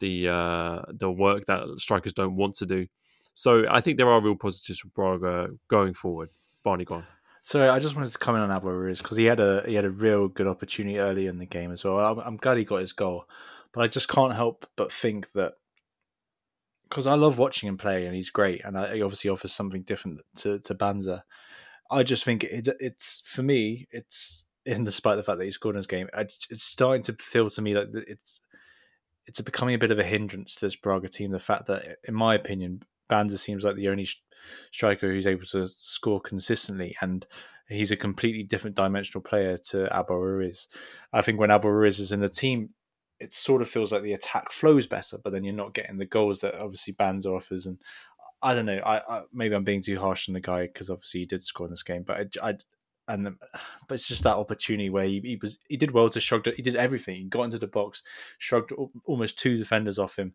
the uh, the work that strikers don't want to do. So I think there are real positives for Braga going forward. Barney, gone. So I just wanted to comment on Abel Ruiz because he had a he had a real good opportunity early in the game as well. I'm, I'm glad he got his goal, but I just can't help but think that because I love watching him play and he's great and I, he obviously offers something different to to Banza. I just think it, it's for me, it's in despite the fact that he scored in this game, it's starting to feel to me like it's it's becoming a bit of a hindrance to this Braga team. The fact that, in my opinion, Banza seems like the only striker who's able to score consistently, and he's a completely different dimensional player to Abel Ruiz. I think when Abel Ruiz is in the team, it sort of feels like the attack flows better, but then you're not getting the goals that obviously Banza offers. And I don't know, I, I maybe I'm being too harsh on the guy because obviously he did score in this game, but I, I and but it's just that opportunity where he, he was he did well to shrug he did everything he got into the box shrugged almost two defenders off him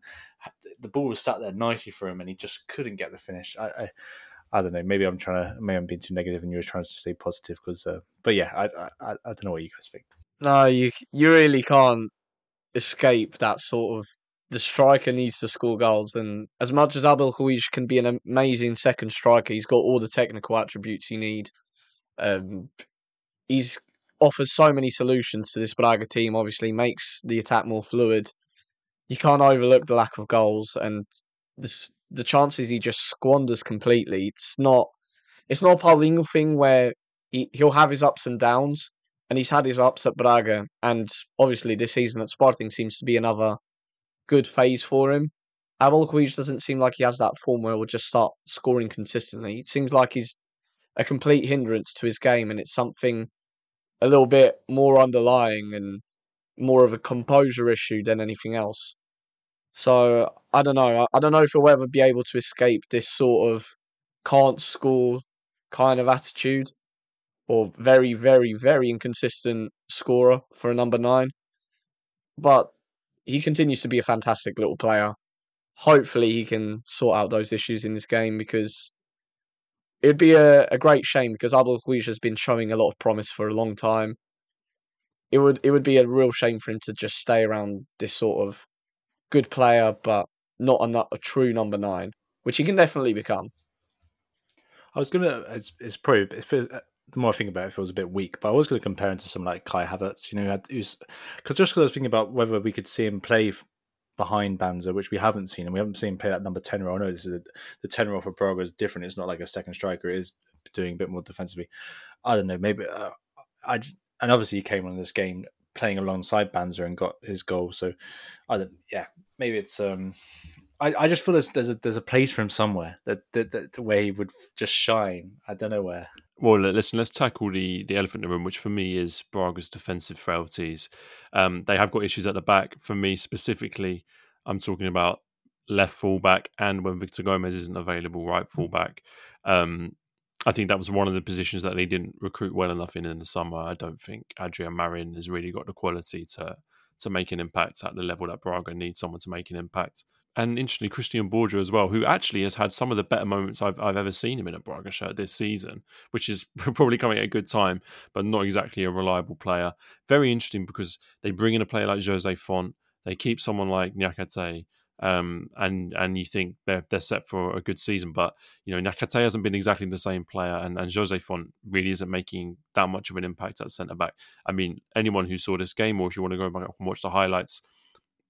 the ball was sat there nicely for him and he just couldn't get the finish I, I I don't know. Maybe I'm trying to. Maybe I'm being too negative, and you're trying to stay positive. Because, uh, but yeah, I, I, I don't know what you guys think. No, you you really can't escape that sort of. The striker needs to score goals, and as much as Abel Ruiz can be an amazing second striker, he's got all the technical attributes you need. Um, he's offers so many solutions to this Braga team. Obviously, makes the attack more fluid. You can't overlook the lack of goals and this, the chances he just squanders completely. It's not. It's not a Paulinho thing where he he'll have his ups and downs, and he's had his ups at Braga, and obviously this season at Sporting seems to be another good phase for him. Abel Ruiz doesn't seem like he has that form where he'll just start scoring consistently. It seems like he's a complete hindrance to his game, and it's something a little bit more underlying and more of a composure issue than anything else. So I don't know. I don't know if he'll ever be able to escape this sort of can't score kind of attitude, or very, very, very inconsistent scorer for a number nine. But he continues to be a fantastic little player. Hopefully, he can sort out those issues in this game because it'd be a, a great shame because Abel Ruiz has been showing a lot of promise for a long time. It would it would be a real shame for him to just stay around this sort of good player, but not a, a true number nine, which he can definitely become. I was gonna, it's, it's probably the more I think about it, it feels a bit weak. But I was going to compare him to someone like Kai Havertz, you know, because just because I was thinking about whether we could see him play behind Banza, which we haven't seen, and we haven't seen him play that number ten role. I know this is a, the ten role for Braga is different. It's not like a second striker; it is doing a bit more defensively. I don't know. Maybe uh, I and obviously he came on this game playing alongside Banza and got his goal. So I don't. Yeah, maybe it's. um I, I just feel there's there's a there's a place for him somewhere that, that, that the way he would just shine. I don't know where. Well, listen, let's tackle the, the elephant in the room, which for me is Braga's defensive frailties. Um, they have got issues at the back. For me specifically, I'm talking about left fullback and when Victor Gomez isn't available, right fullback. Um, I think that was one of the positions that they didn't recruit well enough in in the summer. I don't think Adrian Marin has really got the quality to to make an impact at the level that Braga needs someone to make an impact and interestingly, Christian Borja as well, who actually has had some of the better moments I've, I've ever seen him in a Braga shirt this season, which is probably coming at a good time, but not exactly a reliable player. Very interesting because they bring in a player like Jose Fonte, they keep someone like Niakate, um, and and you think they're they're set for a good season, but you know Niakate hasn't been exactly the same player, and, and Jose Fonte really isn't making that much of an impact at centre back. I mean, anyone who saw this game, or if you want to go back and watch the highlights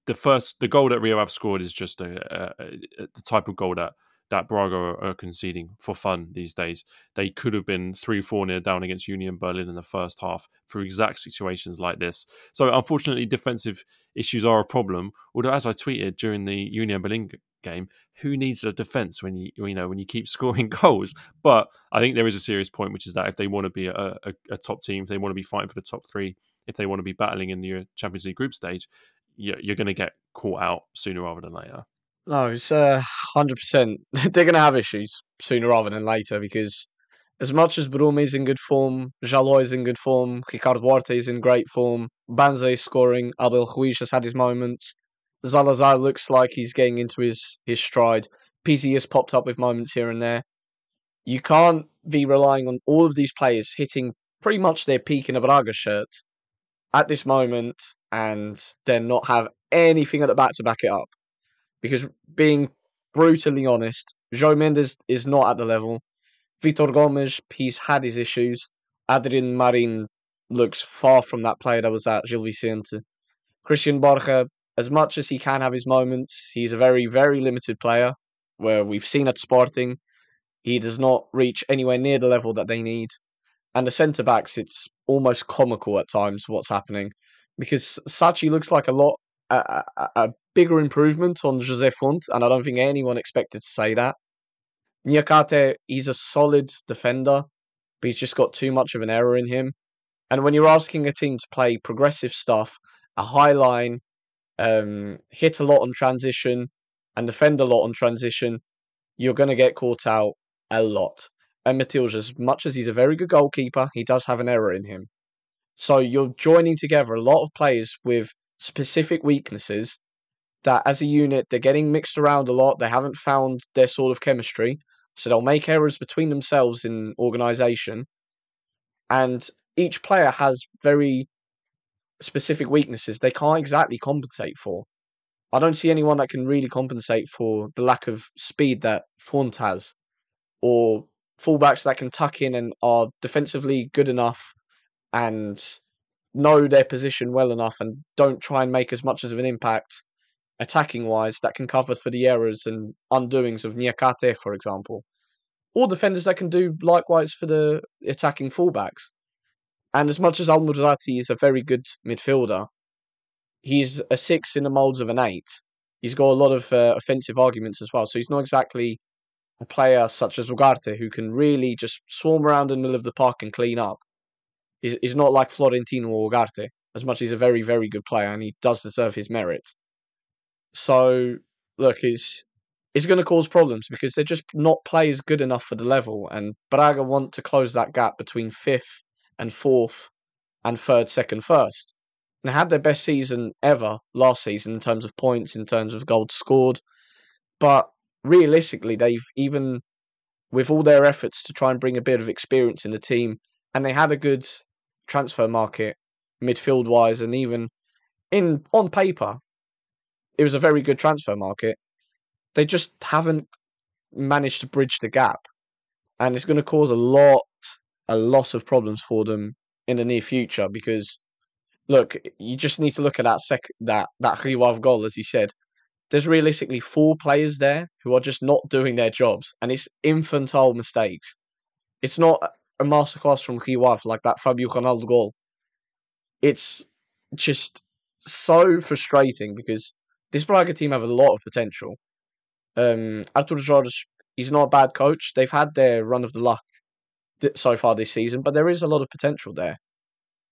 the first the goal that Rio have scored is just a, a, a, the type of goal that that Braga are, conceding for fun these days. They could have been three four near down against Union Berlin in the first half for exact situations like this. So unfortunately, defensive issues are a problem. Although, as I tweeted during the Union Berlin game, who needs a defense when you you know when you keep scoring goals? But I think there is a serious point, which is that if they want to be a, a, a top team, if they want to be fighting for the top three, if they want to be battling in the uh, Champions League group stage, you're, going to get caught out sooner rather than later. No, it's uh, 100%. They're going to have issues sooner rather than later because as much as Bruma is in good form, Djaló is in good form, Ricardo Horta is in great form, Banza is scoring, Abel Ruiz has had his moments, Zalazar looks like he's getting into his, his stride, Pizzi has popped up with moments here and there. You can't be relying on all of these players hitting pretty much their peak in a Braga shirt at this moment and then not have anything at the back to back it up. Because being brutally honest, João Mendes is not at the level. Vitor Gomes, he's had his issues. Adrian Marin looks far from that player that was at Gil Vicente. Christian Borja, as much as he can have his moments, he's a very, very limited player. Where we've seen at Sporting, He does not reach anywhere near the level that they need. And the centre backs, it's almost comical at times what's happening because Saatçı looks like a lot a, a, a bigger improvement on Jose Fonte, and I don't think anyone expected to say that. Niakaté, he's a solid defender, but he's just got too much of an error in him. And when you're asking a team to play progressive stuff, a high line, um, hit a lot on transition, and defend a lot on transition, you're going to get caught out a lot. And Matheus, as much as he's a very good goalkeeper, he does have an error in him. So you're joining together a lot of players with specific weaknesses that as a unit they're getting mixed around a lot. They haven't found their sort of chemistry. So they'll make errors between themselves in organization. And each player has very specific weaknesses they can't exactly compensate for. I don't see anyone that can really compensate for the lack of speed that Fonte has, or fullbacks that can tuck in and are defensively good enough and know their position well enough and don't try and make as much of an impact attacking wise that can cover for the errors and undoings of Niakaté, for example. Or defenders that can do likewise for the attacking fullbacks. And as much as Al Musrati is a very good midfielder, he's a six in the moulds of an eight. He's got a lot of uh, offensive arguments as well. So he's not exactly a player such as Ugarte who can really just swarm around in the middle of the park and clean up. He's, he's not like Florentino or Ugarte, as much as he's a very, very good player and he does deserve his merit. So, look, it's it's going to cause problems because they're just not players good enough for the level. And Braga want to close that gap between fifth and fourth and third, second, first. And had their best season ever last season in terms of points, in terms of goals scored. But realistically, they've even with all their efforts to try and bring a bit of experience in the team, and they had a good transfer market midfield wise, and even in on paper, it was a very good transfer market. They just haven't managed to bridge the gap, and it's going to cause a lot, a lot of problems for them in the near future. Because look, you just need to look at that sec that that Rio Ave goal, as you said. There's realistically four players there who are just not doing their jobs, and it's infantile mistakes. It's not a masterclass from Rio Ave like that Fabio Ronaldo goal. It's just so frustrating because this Braga team have a lot of potential. Um, Artur Jorge, he's not a bad coach. They've had their run of the luck so far this season, but there is a lot of potential there.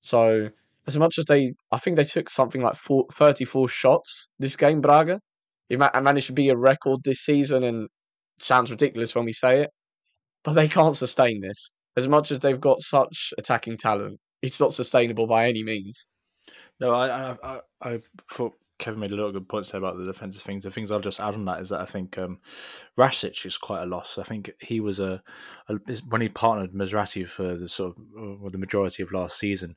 So as much as they, I think they took something like four, 34 shots this game, Braga. It managed to be a record this season, and sounds ridiculous when we say it, but they can't sustain this. As much as they've got such attacking talent, it's not sustainable by any means. No, I, I, I, thought Kevin made a lot of good points there about the defensive things. The things I'll just add on that is that I think um, is quite a loss. I think he was a, a when he partnered Musrati for the sort of well, the majority of last season.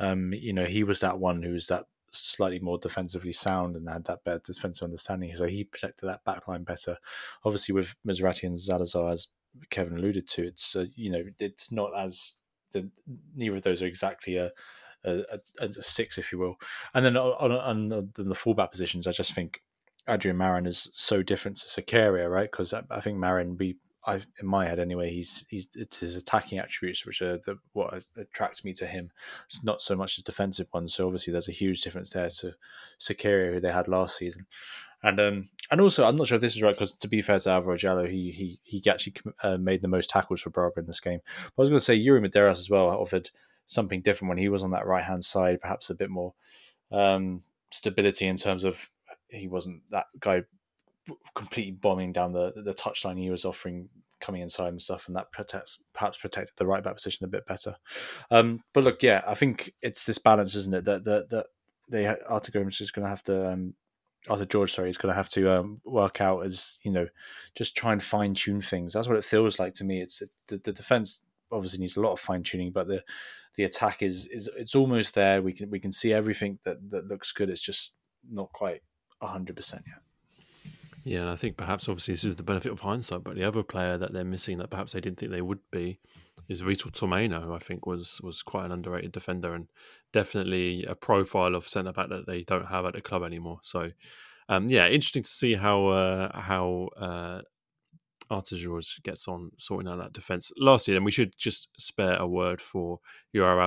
Um, you know, he was that one who was that slightly more defensively sound and had that better defensive understanding. So he protected that backline better. Obviously, with Musrati and Zalazar, as Kevin alluded to, it's uh, you know it's not as the, neither of those are exactly a a, a, six, if you will. And then on, on, on the fullback positions, I just think Adrian Marin is so different to Zakaria, right? Because I, I, think Marin, be I, in my head anyway, he's he's it's his attacking attributes which are the, what attracts me to him. It's not so much his defensive ones. So obviously, there's a huge difference there to Zakaria, who they had last season. And um, and also, I'm not sure if this is right because to be fair to Alvaro Djaló, he he he actually uh, made the most tackles for Braga in this game. But I was going to say Iuri Medeiros as well offered something different when he was on that right hand side, perhaps a bit more um, stability in terms of he wasn't that guy completely bombing down the the touchline. He was offering coming inside and stuff, and that protects perhaps protected the right back position a bit better. Um, but look, yeah, I think it's this balance, isn't it? That that that they Artur Gomes is going to have to. Um, Artur Jorge, sorry, is going to have to um, work out as you know, just try and fine tune things. That's what it feels like to me. It's the, the defense obviously needs a lot of fine tuning, but the the attack is is it's almost there. We can we can see everything that that looks good. It's just not quite hundred percent yet. Yeah, and I think perhaps obviously this is the benefit of hindsight, but the other player that they're missing that perhaps they didn't think they would be is Vitor Tormena, who I think was was quite an underrated defender and definitely a profile of centre back that they don't have at the club anymore. So, um, yeah, interesting to see how uh, how uh, gets on sorting out that defence. Lastly, then we should just spare a word for Rio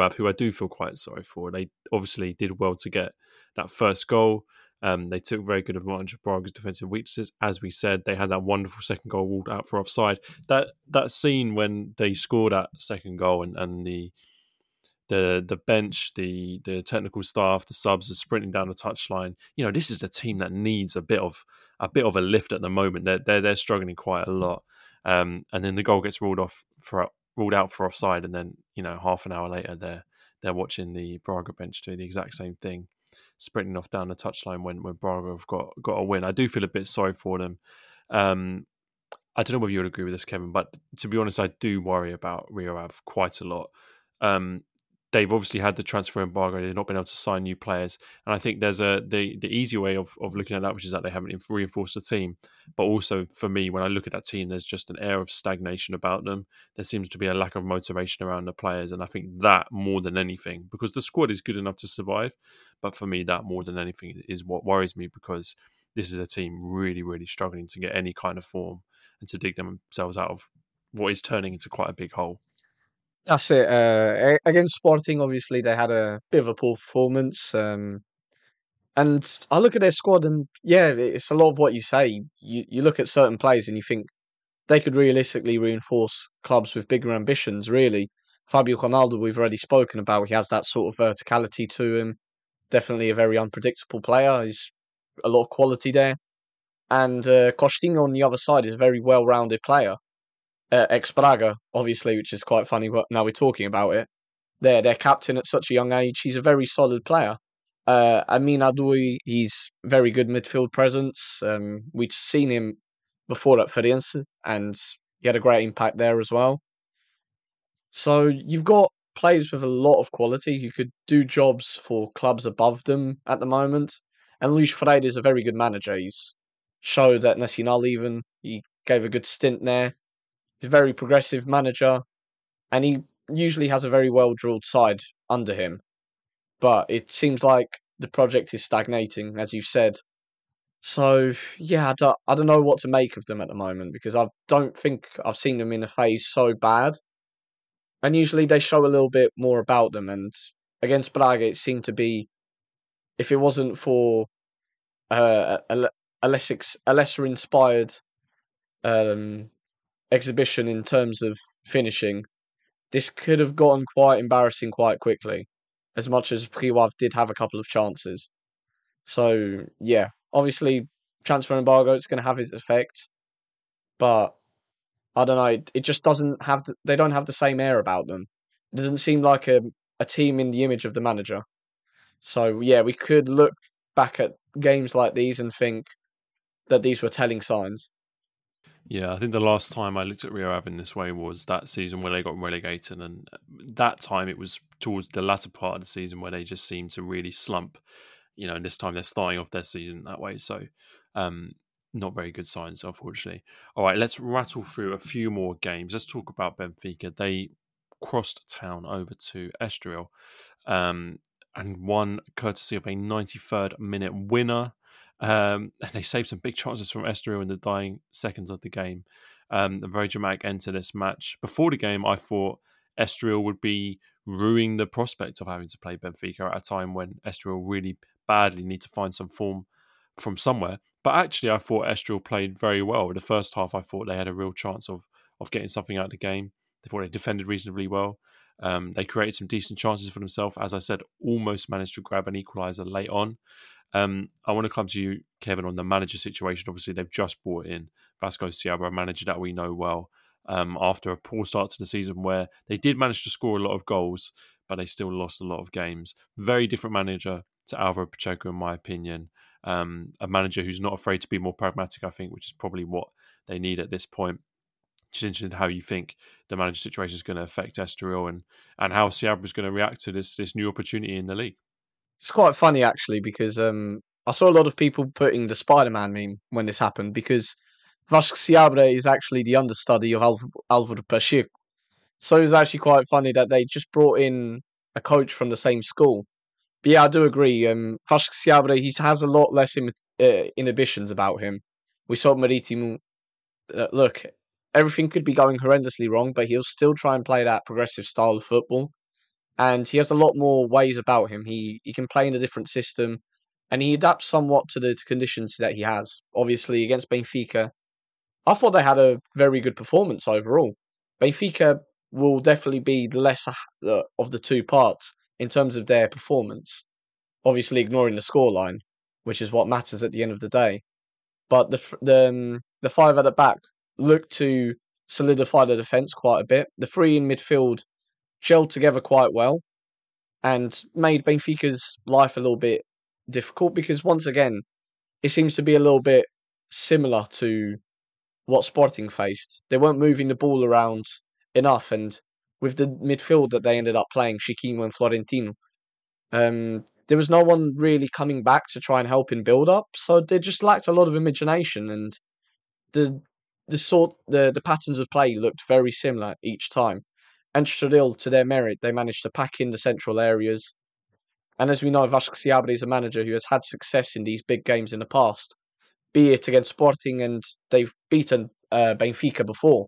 Ave, who I do feel quite sorry for. They obviously did well to get that first goal. Um, they took very good advantage of Braga's defensive weaknesses. As we said, they had that wonderful second goal ruled out for offside. That that scene when they scored that second goal and, and the the the bench, the the technical staff, the subs are sprinting down the touchline. You know, this is a team that needs a bit of a bit of a lift at the moment. They're they're, they're struggling quite a lot. Um, and then the goal gets ruled off for ruled out for offside, and then you know half an hour later they're they're watching the Braga bench do the exact same thing, sprinting off down the touchline when when Braga have got got a win. I do feel a bit sorry for them. Um, I don't know whether you would agree with this, Kevin, but to be honest, I do worry about Rio Ave quite a lot. Um, they've obviously had the transfer embargo; they've not been able to sign new players. And I think there's a the the easy way of of looking at that, which is that they haven't reinforced the team. But also for me, when I look at that team, there's just an air of stagnation about them. There seems to be a lack of motivation around the players, and I think that more than anything, because the squad is good enough to survive. But for me, that more than anything is what worries me because this is a team really, really struggling to get any kind of form and to dig themselves out of what is turning into quite a big hole. That's it. Uh, against Sporting, obviously they had a bit of a poor performance. Um, and I look at their squad, and yeah, it's a lot of what you say. You you look at certain players, and you think they could realistically reinforce clubs with bigger ambitions. Really, Fabio Ronaldo, we've already spoken about. He has that sort of verticality to him. Definitely a very unpredictable player. He's a lot of quality there. And uh, Costinha on the other side is a very well-rounded player uh, ex Braga, obviously, which is quite funny. But now we're talking about it. They're their captain at such a young age. He's a very solid player. Uh, Amin Adoui, he's very good midfield presence. Um, we've seen him before at Farense, and he had a great impact there as well. So you've got players with a lot of quality who could do jobs for clubs above them at the moment. And Luis Freire is a very good manager. He's showed at Nacional even. He gave a good stint there. He's a very progressive manager, and he usually has a very well drilled side under him. But it seems like the project is stagnating, as you've said. So yeah, I don't, I don't know what to make of them at the moment because I don't think I've seen them in a phase so bad. And usually they show a little bit more about them. And against Braga, it seemed to be, if it wasn't for uh, a, a less a lesser inspired um, exhibition in terms of finishing, this could have gotten quite embarrassing quite quickly, as much as Rio Ave did have a couple of chances. So, yeah, obviously, transfer embargo is going to have its effect, but I don't know, it, it just doesn't have, the, they don't have the same air about them. It doesn't seem like a, a team in the image of the manager. So, yeah, we could look back at games like these and think that these were telling signs. Yeah, I think the last time I looked at Rio Ave in this way was that season where they got relegated, and that time it was towards the latter part of the season where they just seemed to really slump. You know, and this time they're starting off their season that way, so um, not very good signs, unfortunately. All right, let's rattle through a few more games. Let's talk about Benfica. They crossed town over to Estoril um, and won courtesy of a 93rd minute winner. Um, and they saved some big chances from Estoril in the dying seconds of the game. Um, a very dramatic end to this match. Before the game, I thought Estoril would be ruining the prospect of having to play Benfica at a time when Estoril really badly need to find some form from somewhere. But actually, I thought Estoril played very well. In the first half, I thought they had a real chance of of getting something out of the game. They thought they defended reasonably well. Um, they created some decent chances for themselves. As I said, almost managed to grab an equaliser late on. Um, I want to come to you, Kevin, on the manager situation. Obviously, they've just brought in Vasco Seabra, a manager that we know well, um, after a poor start to the season where they did manage to score a lot of goals, but they still lost a lot of games. Very different manager to Alvaro Pacheco, in my opinion. Um, a manager who's not afraid to be more pragmatic, I think, which is probably what they need at this point. Just interested in how you think the manager situation is going to affect Estoril and, and how Seabra is going to react to this this new opportunity in the league. It's quite funny actually because um, I saw a lot of people putting the Spider-Man meme when this happened because Vasco Seabra is actually the understudy of Alv- Alvaro Pacheco. So it's actually quite funny that they just brought in a coach from the same school. But yeah, I do agree. Um, Vasco Seabra, he has a lot less Im- uh, inhibitions about him. We saw Maritimo uh, look, everything could be going horrendously wrong, but he'll still try and play that progressive style of football. And he has a lot more ways about him. He he can play in a different system, and he adapts somewhat to the conditions that he has. Obviously, against Benfica, I thought they had a very good performance overall. Benfica will definitely be the lesser of the two parts in terms of their performance. Obviously, ignoring the scoreline, which is what matters at the end of the day. But the the um, the five at the back look to solidify the defence quite a bit. The three in midfield gelled together quite well and made Benfica's life a little bit difficult because once again, it seems to be a little bit similar to what Sporting faced. They weren't moving the ball around enough, and with the midfield that they ended up playing, Chiquinho and Florentino, um, there was no one really coming back to try and help in build up. So they just lacked a lot of imagination, and the the sort the the patterns of play looked very similar each time. And Estoril, to their merit, they managed to pack in the central areas. And as we know, Vasco Seabra is a manager who has had success in these big games in the past, be it against Sporting, and they've beaten uh, Benfica before.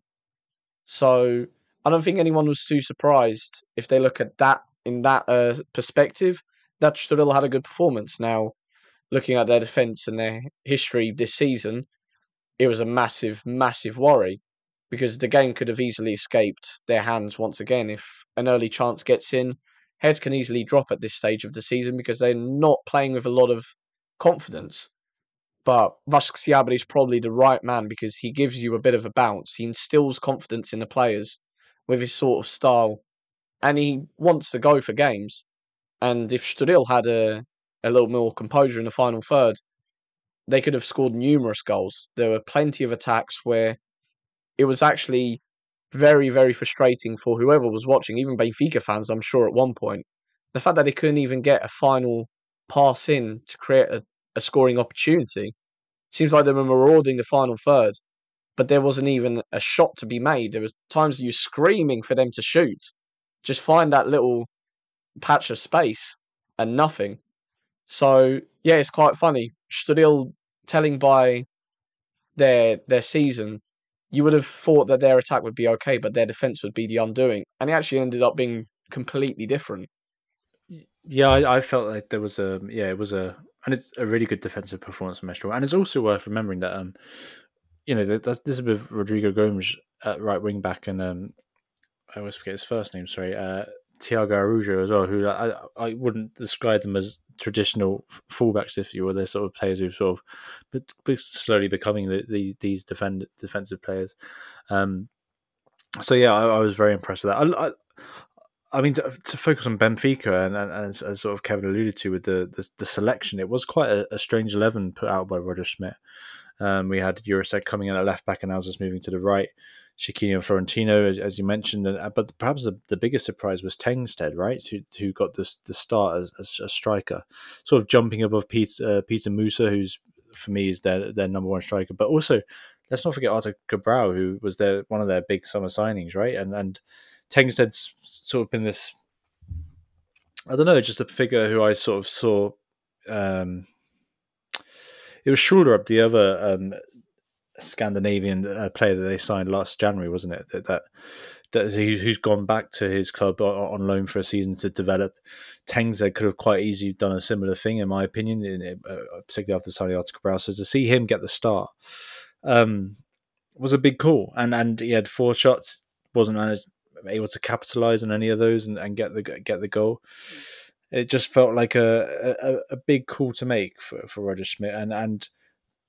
So I don't think anyone was too surprised if they look at that in that uh, perspective. That Estoril had a good performance. Now, looking at their defence and their history this season, it was a massive, massive worry because the game could have easily escaped their hands once again if an early chance gets in. Heads can easily drop at this stage of the season because they're not playing with a lot of confidence. But Vasco Seabra is probably the right man because he gives you a bit of a bounce. He instills confidence in the players with his sort of style, and he wants to go for games. And if Estoril had a, a little more composure in the final third, they could have scored numerous goals. There were plenty of attacks where it was actually very, very frustrating for whoever was watching, even Benfica fans, I'm sure, at one point. The fact that they couldn't even get a final pass in to create a, a scoring opportunity. Seems like they were marauding the final third, but there wasn't even a shot to be made. There was times you screaming for them to shoot. Just find that little patch of space and nothing. So yeah, it's quite funny. Estoril telling by their their season, you would have thought that their attack would be okay, but their defense would be the undoing, and it actually ended up being completely different. Yeah, I, I felt like there was a yeah, it was a and it's a really good defensive performance from Estoril, and it's also worth remembering that um, you know, that's this is with Rodrigo Gomes at right wing back, and um, I always forget his first name. Sorry, uh, Tiago Araújo as well, who I, I wouldn't describe them as traditional fullbacks, if you will. They're sort of players who sort of but slowly becoming the, the, these defend defensive players. Um, so yeah, I, I, was very impressed with that. I, I, I mean, to, to, focus on Benfica and, and, and, as sort of Kevin alluded to with the the, the selection, it was quite a, a, strange eleven put out by Roger Schmidt. Um, we had Jurasek coming in at left back and Alves moving to the right. Chiquinho Florentino, as, as, you mentioned, uh, but perhaps the, the biggest surprise was Tengstedt, right? Who, who got this the start as, as a striker, sort of jumping above Peter, uh, Petar Musa, who's for me is their their number one striker. But also, let's not forget Arthur Cabral, who was their one of their big summer signings, right? And and Tengstedt's sort of been this, I don't know, just a figure who I sort of saw. Um, it was Schjelderup, the other um, Scandinavian uh, player that they signed last January, wasn't it? That that, that who's gone back to his club on loan for a season to develop. Tengstedt could have quite easily done a similar thing, in my opinion, in, uh, particularly after signing Arthur Cabral. So to see him get the start um, was a big call, and and he had four shots, wasn't able to capitalize on any of those and, and get the get the goal. It just felt like a, a, a big call to make for, for Roger Schmidt, and and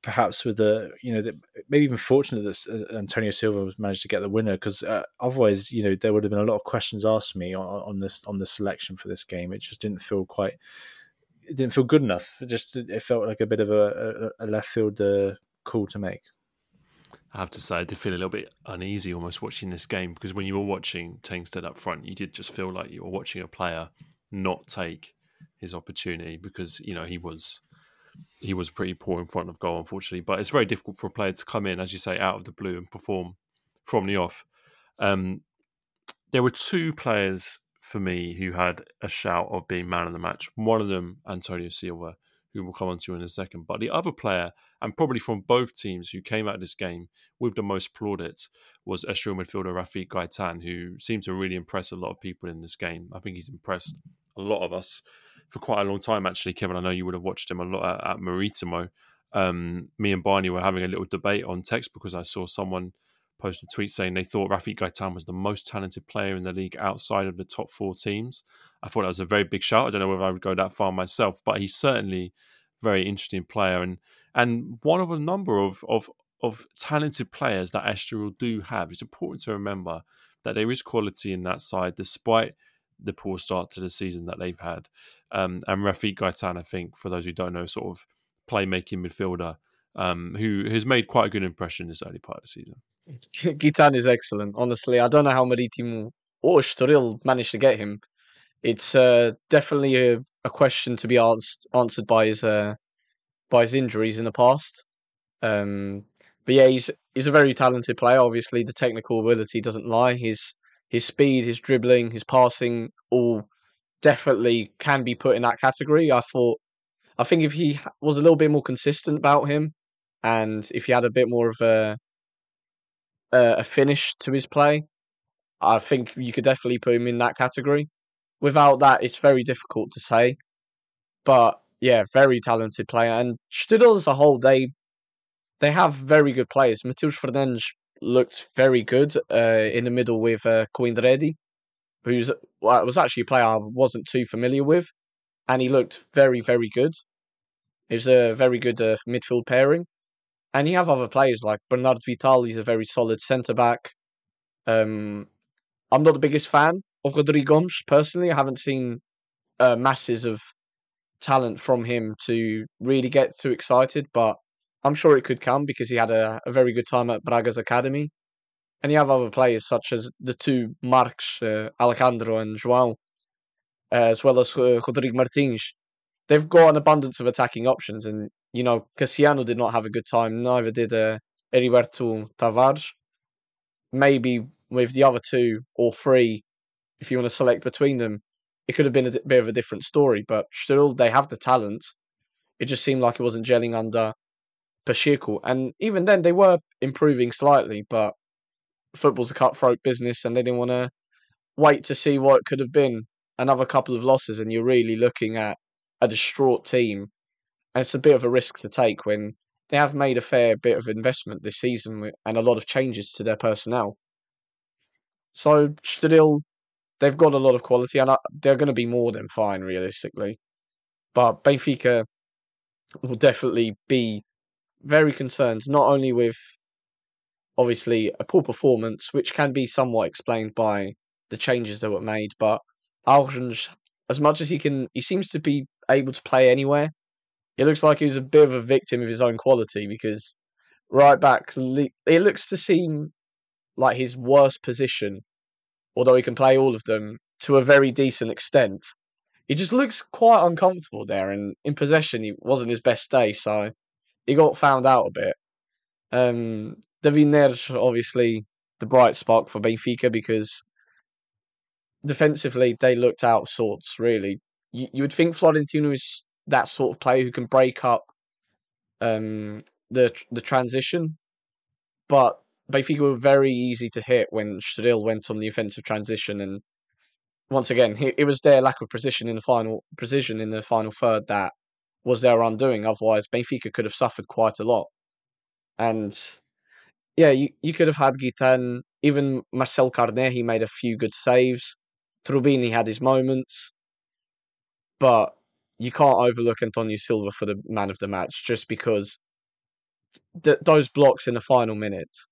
perhaps with the you know maybe even fortunate that uh, Antonio Silva managed to get the winner because uh, otherwise you know there would have been a lot of questions asked me on, on, this on the selection for this game. It just didn't feel quite it didn't feel good enough. It just it felt like a bit of a, a, a left field uh, call to make. I have to say, I did feel a little bit uneasy almost watching this game because when you were watching Tengstedt up front, you did just feel like you were watching a player not take his opportunity because you know he was he was pretty poor in front of goal, unfortunately. But it's very difficult for a player to come in, as you say, out of the blue and perform from the off. Um, there were two players for me who had a shout of being man of the match. One of them, Antonio Silva, who we'll come on to in a second. But the other player, and probably from both teams who came out of this game with the most plaudits, was Estoril midfielder Rafik Guitane, who seemed to really impress a lot of people in this game. I think he's impressed a lot of us for quite a long time, actually. Kevin, I know you would have watched him a lot at, at Maritimo. Um, me and Barney were having a little debate on text because I saw someone post a tweet saying they thought Rafik Guitane was the most talented player in the league outside of the top four teams. I thought that was a very big shout. I don't know whether I would go that far myself, but he's certainly a very interesting player and and one of a number of of of talented players that Estoril do have. It's important to remember that there is quality in that side, despite the poor start to the season that they've had. Um, and Rafik Guitane, I think, for those who don't know, sort of playmaking midfielder um, who has made quite a good impression this early part of the season. Guitane is excellent. Honestly, I don't know how Maritimo or Estoril managed to get him. It's uh, definitely a, a, question to be asked, answered by his uh, by his injuries in the past. Um, but yeah, he's he's a very talented player. Obviously, the technical ability doesn't lie. His his speed, his dribbling, his passing, all definitely can be put in that category. I thought, I think if he was a little bit more consistent about him, and if he had a bit more of a a finish to his play, I think you could definitely put him in that category. Without that, it's very difficult to say. But yeah, very talented player. And Estoril as a whole, they they have very good players. Mateus Fernandes looked very good uh, in the middle with uh, Koindredi, who's well, was actually a player I wasn't too familiar with, and he looked very, very good. It was a very good uh, midfield pairing. And you have other players like Bernard Vital, he's a very solid centre back. Um, I'm not the biggest fan of Rodrigo Gomes personally. I haven't seen uh, masses of talent from him to really get too excited, but I'm sure it could come because he had a, a very good time at Braga's academy. And you have other players such as the two Marks, uh, Alejandro and João, uh, as well as uh, Rodrigo Martins. They've got an abundance of attacking options, and you know Cassiano did not have a good time. Neither did uh, Heriberto Tavares. Maybe with the other two or three, if you want to select between them, it could have been a bit of a different story. But still, they have the talent. It just seemed like it wasn't gelling under Pacheco. And even then, they were improving slightly, but football's a cutthroat business, and they didn't want to wait to see what could have been. Another couple of losses, and you're really looking at a distraught team. And it's a bit of a risk to take when they have made a fair bit of investment this season and a lot of changes to their personnel. So, still, they've got a lot of quality, and uh, they're going to be more than fine, realistically. But Benfica will definitely be very concerned, not only with obviously a poor performance, which can be somewhat explained by the changes that were made, but Aursnes, as much as he can, he seems to be able to play anywhere. It looks like he's a bit of a victim of his own quality because right back, it looks to seem like his worst position, although he can play all of them to a very decent extent. He just looks quite uncomfortable there, and in possession, he wasn't his best day, so he got found out a bit. Um, David Neres, obviously, the bright spark for Benfica because defensively they looked out of sorts, really. You, you would think Florentino is that sort of player who can break up um, the the transition, but Benfica were very easy to hit when Estoril went on the offensive transition, and once again, it was their lack of precision in the final precision in the final third that was their undoing. Otherwise, Benfica could have suffered quite a lot. And yeah, you, you could have had Guitane, even Marcel Carné, he made a few good saves. Trubini had his moments. But you can't overlook Antonio Silva for the man of the match just because th- those blocks in the final minutes.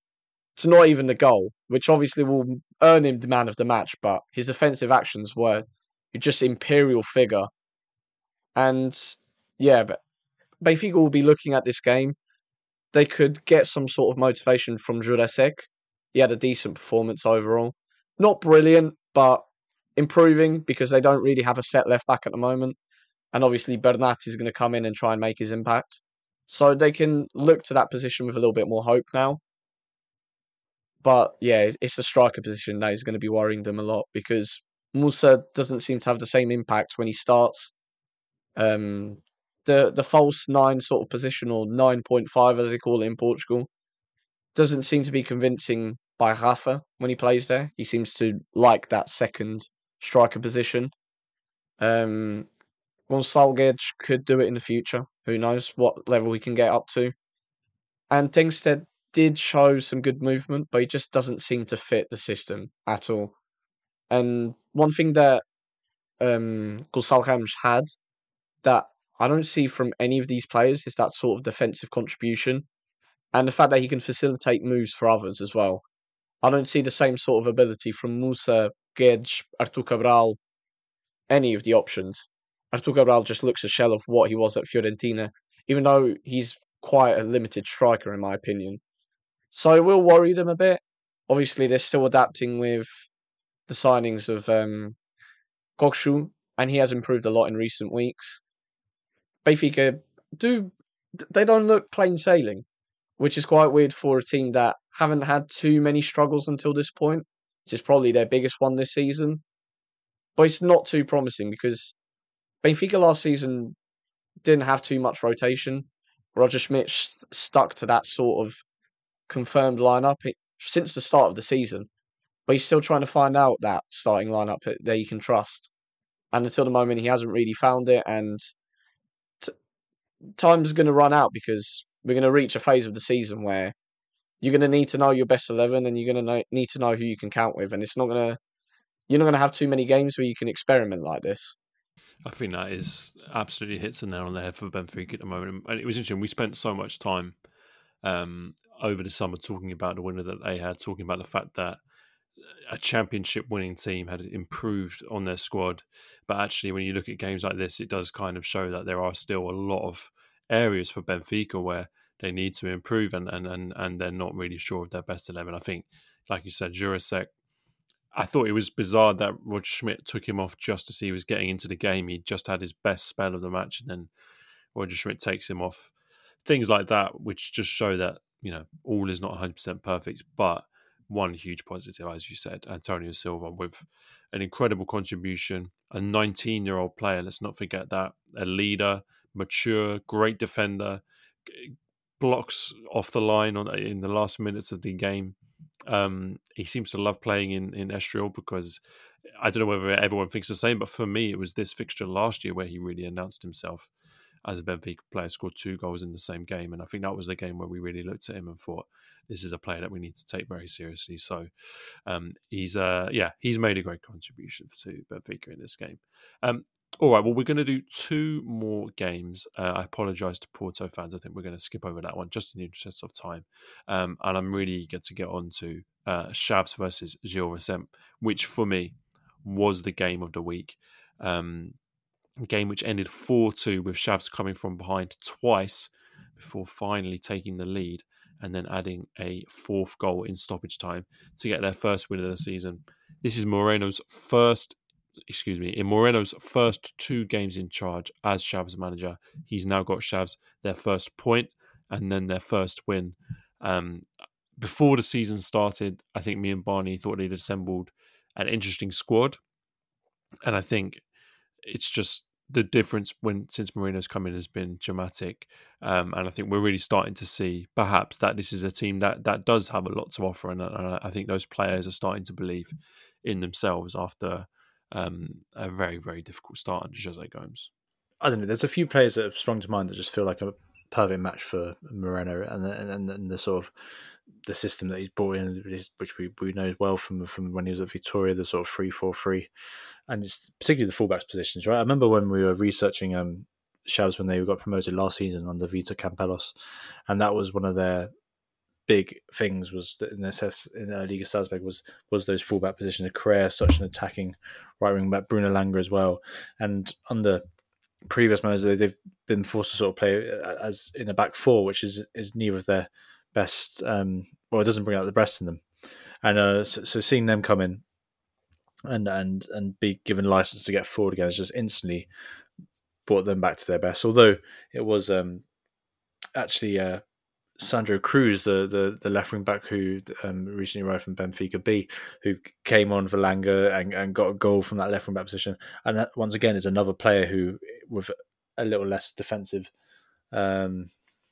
It's not even the goal, which obviously will earn him the man of the match, but his offensive actions were just imperial figure. And yeah, but Benfica will be looking at this game. They could get some sort of motivation from Jurasek. He had a decent performance overall. Not brilliant, but improving because they don't really have a set left back at the moment. And obviously, Bernat is going to come in and try and make his impact. So they can look to that position with a little bit more hope now. But yeah, it's the striker position that is going to be worrying them a lot because Musa doesn't seem to have the same impact when he starts. Um, the the false nine sort of position or nine point five as they call it in Portugal doesn't seem to be convincing by Rafa when he plays there. He seems to like that second striker position. Um, Gonçalo Guedes could do it in the future. Who knows what level he can get up to? And Tengstedt did show some good movement, but he just doesn't seem to fit the system at all. And one thing that um, Gonçalo Ramos had that I don't see from any of these players is that sort of defensive contribution and the fact that he can facilitate moves for others as well. I don't see the same sort of ability from Musa, Guedes, Artur Cabral, any of the options. Artur Cabral just looks a shell of what he was at Fiorentina, even though he's quite a limited striker in my opinion. So I will worry them a bit. Obviously, they're still adapting with the signings of um, Kökçü, and he has improved a lot in recent weeks. Benfica do they don't look plain sailing, which is quite weird for a team that haven't had too many struggles until this point. This is probably their biggest one this season, but it's not too promising because Benfica last season didn't have too much rotation. Roger Schmidt stuck to that sort of confirmed lineup since the start of the season, but he's still trying to find out that starting lineup that he can trust. And until the moment, he hasn't really found it, and time's going to run out because we're going to reach a phase of the season where you're going to need to know your best eleven, and you're going to need to know who you can count with, and it's not going to. You're not going to have too many games where you can experiment like this. I think that is absolutely hits the nail on the head for Benfica at the moment. And it was interesting. We spent so much time um, over the summer talking about the winner that they had, talking about the fact that a championship winning team had improved on their squad. But actually, when you look at games like this, it does kind of show that there are still a lot of areas for Benfica where they need to improve and, and, and, and they're not really sure of their best 11. I think, like you said, Jurasek I thought it was bizarre that Roger Schmidt took him off just as he was getting into the game. He just had his best spell of the match, and then Roger Schmidt takes him off. Things like that, which just show that you know all is not 100 percent perfect, but one huge positive, as you said, Antonio Silva with an incredible contribution, a 19 year old player. Let's not forget that a leader, mature, great defender, blocks off the line on in the last minutes of the game um, he seems to love playing in in Estoril because I don't know whether everyone thinks the same, but for me, it was this fixture last year where he really announced himself as a Benfica player, scored two goals in the same game, and I think that was the game where we really looked at him and thought, this is a player that we need to take very seriously. So um, he's uh, yeah, he's made a great contribution to Benfica in this game. Um, all right, well, we're going to do two more games. Uh, I apologise to Porto fans. I think we're going to skip over that one just in the interest of time. Um, and I'm really eager to get on to uh, Chaves versus Gil Vicente, which for me was the game of the week. Um, game which ended 4 2 with Chaves coming from behind twice before finally taking the lead and then adding a fourth goal in stoppage time to get their first win of the season. This is Moreno's first excuse me, in Moreno's first two games in charge as Chaves manager, he's now got Chaves their first point and then their first win. Um, before the season started, I think me and Barney thought they'd assembled an interesting squad, and I think it's just the difference when since Moreno's come in has been dramatic, um, and I think we're really starting to see perhaps that this is a team that that does have a lot to offer, and, and I think those players are starting to believe in themselves after um, a very very difficult start under Jose Gomes. I don't know. There's a few players that have sprung to mind that just feel like a perfect match for Moreno and and, and the sort of the system that he's brought in, which we, we know well from from when he was at Vitoria, the sort of three four three, and it's particularly the fullbacks positions. Right, I remember when we were researching um Chaves when they got promoted last season under Vitor Campelos, and that was one of their big things was that in the in the Liga SABSEG was was those fullback positions. Correia, such an attacking right wing back, Bruno Langa as well, and under previous managers they've been forced to sort of play uh, as in a back four, which is is neither of their best. Um, well, it doesn't bring out the best in them, and uh, so, so seeing them come in and and and be given license to get forward again has just instantly brought them back to their best. Although it was um, actually uh, Sandro Cruz, the, the, the left wing back who um, recently arrived from Benfica B, who came on for Langa and, and got a goal from that left wing back position. And that once again is another player who, with a little less defensive um,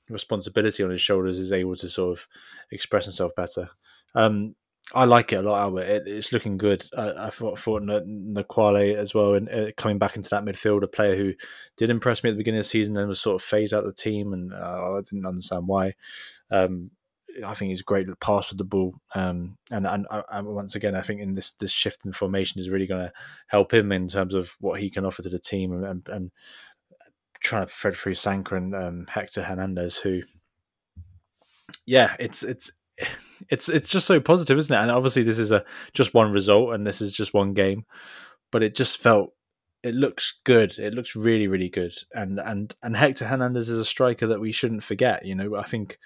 responsibility on his shoulders, is able to sort of express himself better. Um, I like it a lot, Albert. It, it's looking good. I, I thought, thought as well, and uh, coming back into that midfield, a player who did impress me at the beginning of the season, then was sort of phased out of the team, and uh, I didn't understand why. Um, I think he's a great at pass with the ball, um, and, and, and uh, once again, I think in this this shift in formation is really going to help him in terms of what he can offer to the team, and, and, and trying to thread through Sanka and um, Hector Hernandez, who, yeah, it's it's it's it's just so positive, isn't it? And obviously, this is a just one result, and this is just one game, but it just felt it looks good. It looks really, really good. And and and Hector Hernandez is a striker that we shouldn't forget. You know, I think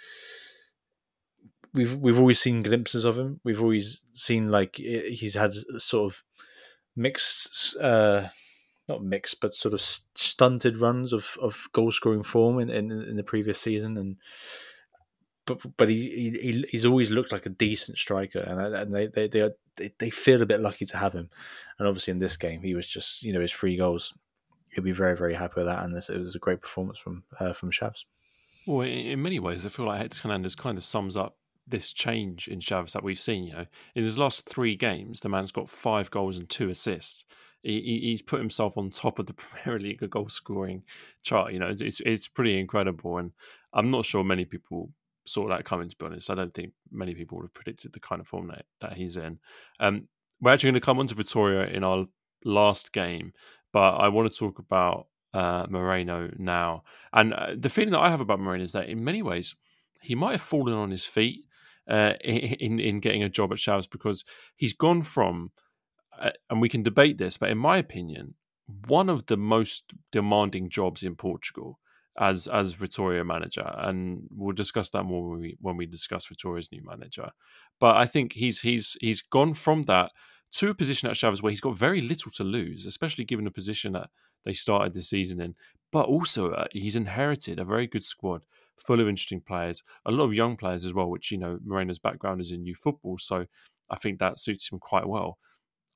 we've we've always seen glimpses of him. We've always seen like he's had sort of mixed, uh, not mixed, but sort of stunted runs of of goal scoring form in, in in the previous season, and but but he, he he's always looked like a decent striker, and and they they they, are, they they feel a bit lucky to have him, and obviously in this game he was just you know his three goals, he'll be very very happy with that, and this it was a great performance from uh, from Chaves. Well, in many ways, I feel like Hector Hernandez kind of sums up this change in Chaves that we've seen. You know, in his last three games, the man's got five goals and two assists. He, he's put himself on top of the Primeira Liga goal scoring chart. You know, it's, it's, it's pretty incredible, and I'm not sure many people saw that coming. To be honest, I don't think many people would have predicted the kind of form that, that he's in. Um, we're actually going to come on to Vitoria in our last game, but I want to talk about uh, Moreno now. And uh, the feeling that I have about Moreno is that in many ways he might have fallen on his feet uh, in in getting a job at Chaves because he's gone from, and we can debate this, but in my opinion, one of the most demanding jobs in Portugal as as Vitoria manager, and we'll discuss that more when we when we discuss Vitoria's new manager. But I think he's he's he's gone from that to a position at Chaves where he's got very little to lose, especially given the position that they started the season in. But also, uh, he's inherited a very good squad full of interesting players, a lot of young players as well, which, you know, Moreno's background is in youth football. So I think that suits him quite well.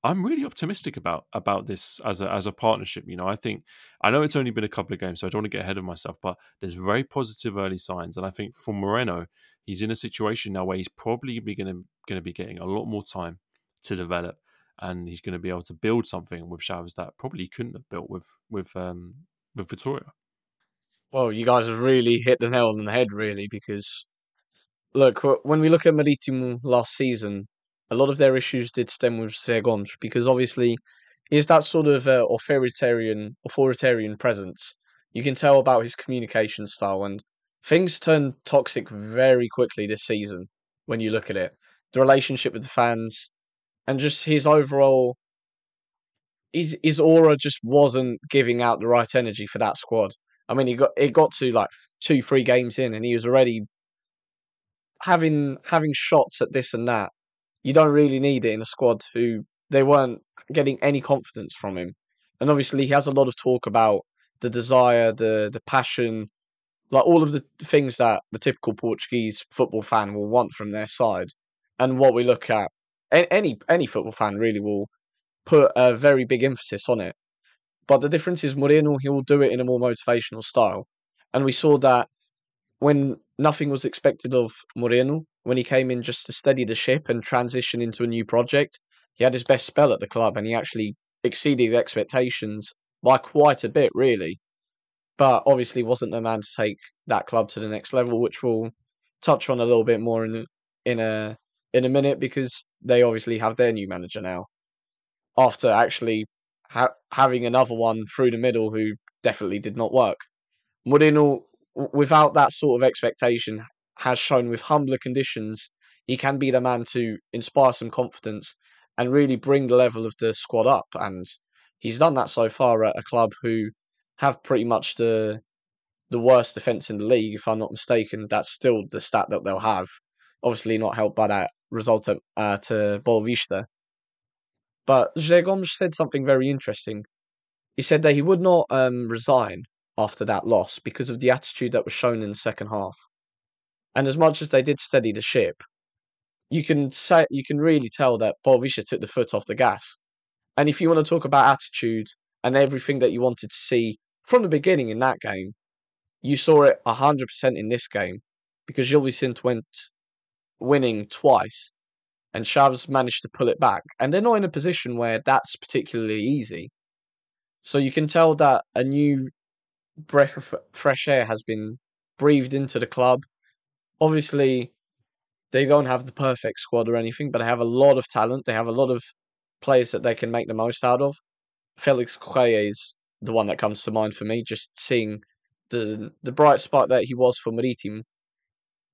I'm really optimistic about about this as a as a partnership. You know, I think I know it's only been a couple of games, so I don't want to get ahead of myself, but there's very positive early signs, and I think for Moreno, he's in a situation now where he's probably going to going to be getting a lot more time to develop, and he's going to be able to build something with Chaves that probably couldn't have built with with um, with Vitoria. Well, you guys have really hit the nail on the head, really, because look, when we look at Maritimo last season, a lot of their issues did stem with José because obviously he has that sort of uh, authoritarian authoritarian presence. You can tell about his communication style, and things turned toxic very quickly this season. When you look at it, the relationship with the fans, and just his overall his his aura just wasn't giving out the right energy for that squad. I mean, he got it got to like two, three games in, and he was already having having shots at this and that. You don't really need it in a squad who they weren't getting any confidence from him. And obviously, he has a lot of talk about the desire, the the passion, like all of the things that the typical Portuguese football fan will want from their side. And what we look at, any any football fan really will put a very big emphasis on it. But the difference is Moreno, he will do it in a more motivational style. And we saw that when nothing was expected of Moreno, when he came in just to steady the ship and transition into a new project, he had his best spell at the club and he actually exceeded expectations by quite a bit, really. But obviously wasn't the man to take that club to the next level, which we'll touch on a little bit more in in a in a minute because they obviously have their new manager now. After actually ha- having another one through the middle who definitely did not work. Moreno, without that sort of expectation, has shown with humbler conditions he can be the man to inspire some confidence and really bring the level of the squad up. And he's done that so far at a club who have pretty much the the worst defense in the league, if I'm not mistaken. That's still the stat that they'll have. Obviously, not helped by that result at, uh, to Boavista. But Gomes said something very interesting. He said that he would not um, resign after that loss because of the attitude that was shown in the second half. And as much as they did steady the ship, you can say you can really tell that Boavista took the foot off the gas. And if you want to talk about attitude and everything that you wanted to see from the beginning in that game, you saw it 100% in this game because Gil Vicente went winning twice and Chaves managed to pull it back. And they're not in a position where that's particularly easy. So you can tell that a new breath of fresh air has been breathed into the club. Obviously, they don't have the perfect squad or anything, but they have a lot of talent. They have a lot of players that they can make the most out of. Felix Correia is the one that comes to mind for me, just seeing the the bright spot that he was for Maritim.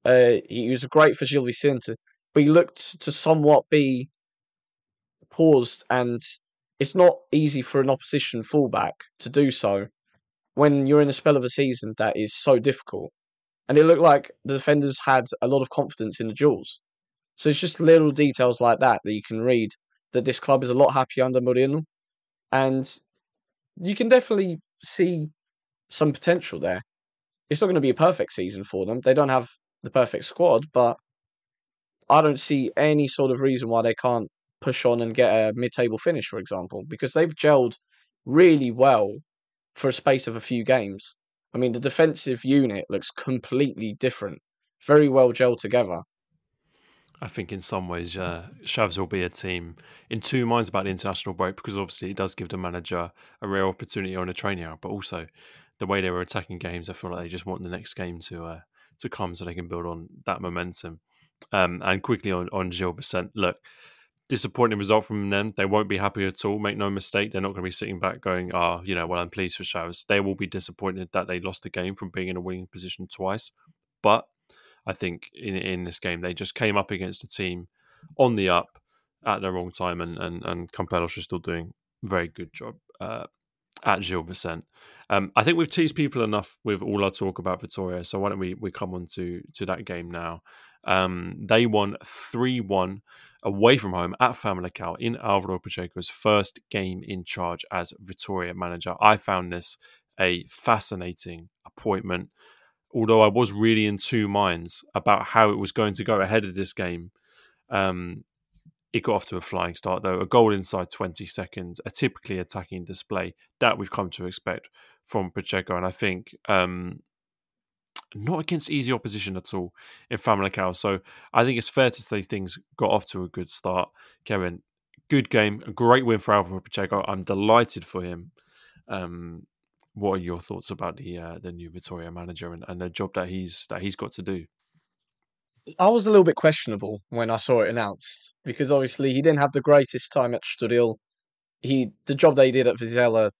Uh, he was great for Gil Vicente, but he looked to somewhat be paused, and it's not easy for an opposition fullback to do so when you're in a spell of a season that is so difficult. And it looked like the defenders had a lot of confidence in the duels. So it's just little details like that that you can read that this club is a lot happier under Moreno. And you can definitely see some potential there. It's not going to be a perfect season for them. They don't have the perfect squad, but I don't see any sort of reason why they can't push on and get a mid-table finish, for example, because they've gelled really well for a space of a few games. I mean, the defensive unit looks completely different, very well gelled together. I think in some ways, uh, Chaves will be a team in two minds about the international break because obviously it does give the manager a real opportunity on a training out, but also the way they were attacking games, I feel like they just want the next game to uh, to come so they can build on that momentum. Um, and quickly on on Gil Vicente, look, disappointing result from them. They won't be happy at all. Make no mistake, they're not going to be sitting back going, "Ah, oh, you know, well, I'm pleased for Chaves." They will be disappointed that they lost the game from being in a winning position twice. But I think in in this game they just came up against a team on the up at the wrong time, and and and Campelos is still doing a very good job uh, at Gil Vicente. Um, I think we've teased people enough with all our talk about Vitoria, so why don't we we come on to to that game now? Um, they won three one away from home at Famalicão in Alvaro Pacheco's first game in charge as Vitoria manager. I found this a fascinating appointment although I was really in two minds about how it was going to go ahead of this game, um, it got off to a flying start, though. A goal inside 20 seconds, a typically attacking display that we've come to expect from Pacheco. And I think um, not against easy opposition at all in Famalicão. So I think it's fair to say things got off to a good start. Kevin, good game, a great win for Alvaro Pacheco. I'm delighted for him. Um, what are your thoughts about the uh, the new Vitoria manager and, and the job that he's that he's got to do? I was a little bit questionable when I saw it announced because obviously he didn't have the greatest time at Estoril. He the job he did at Vizela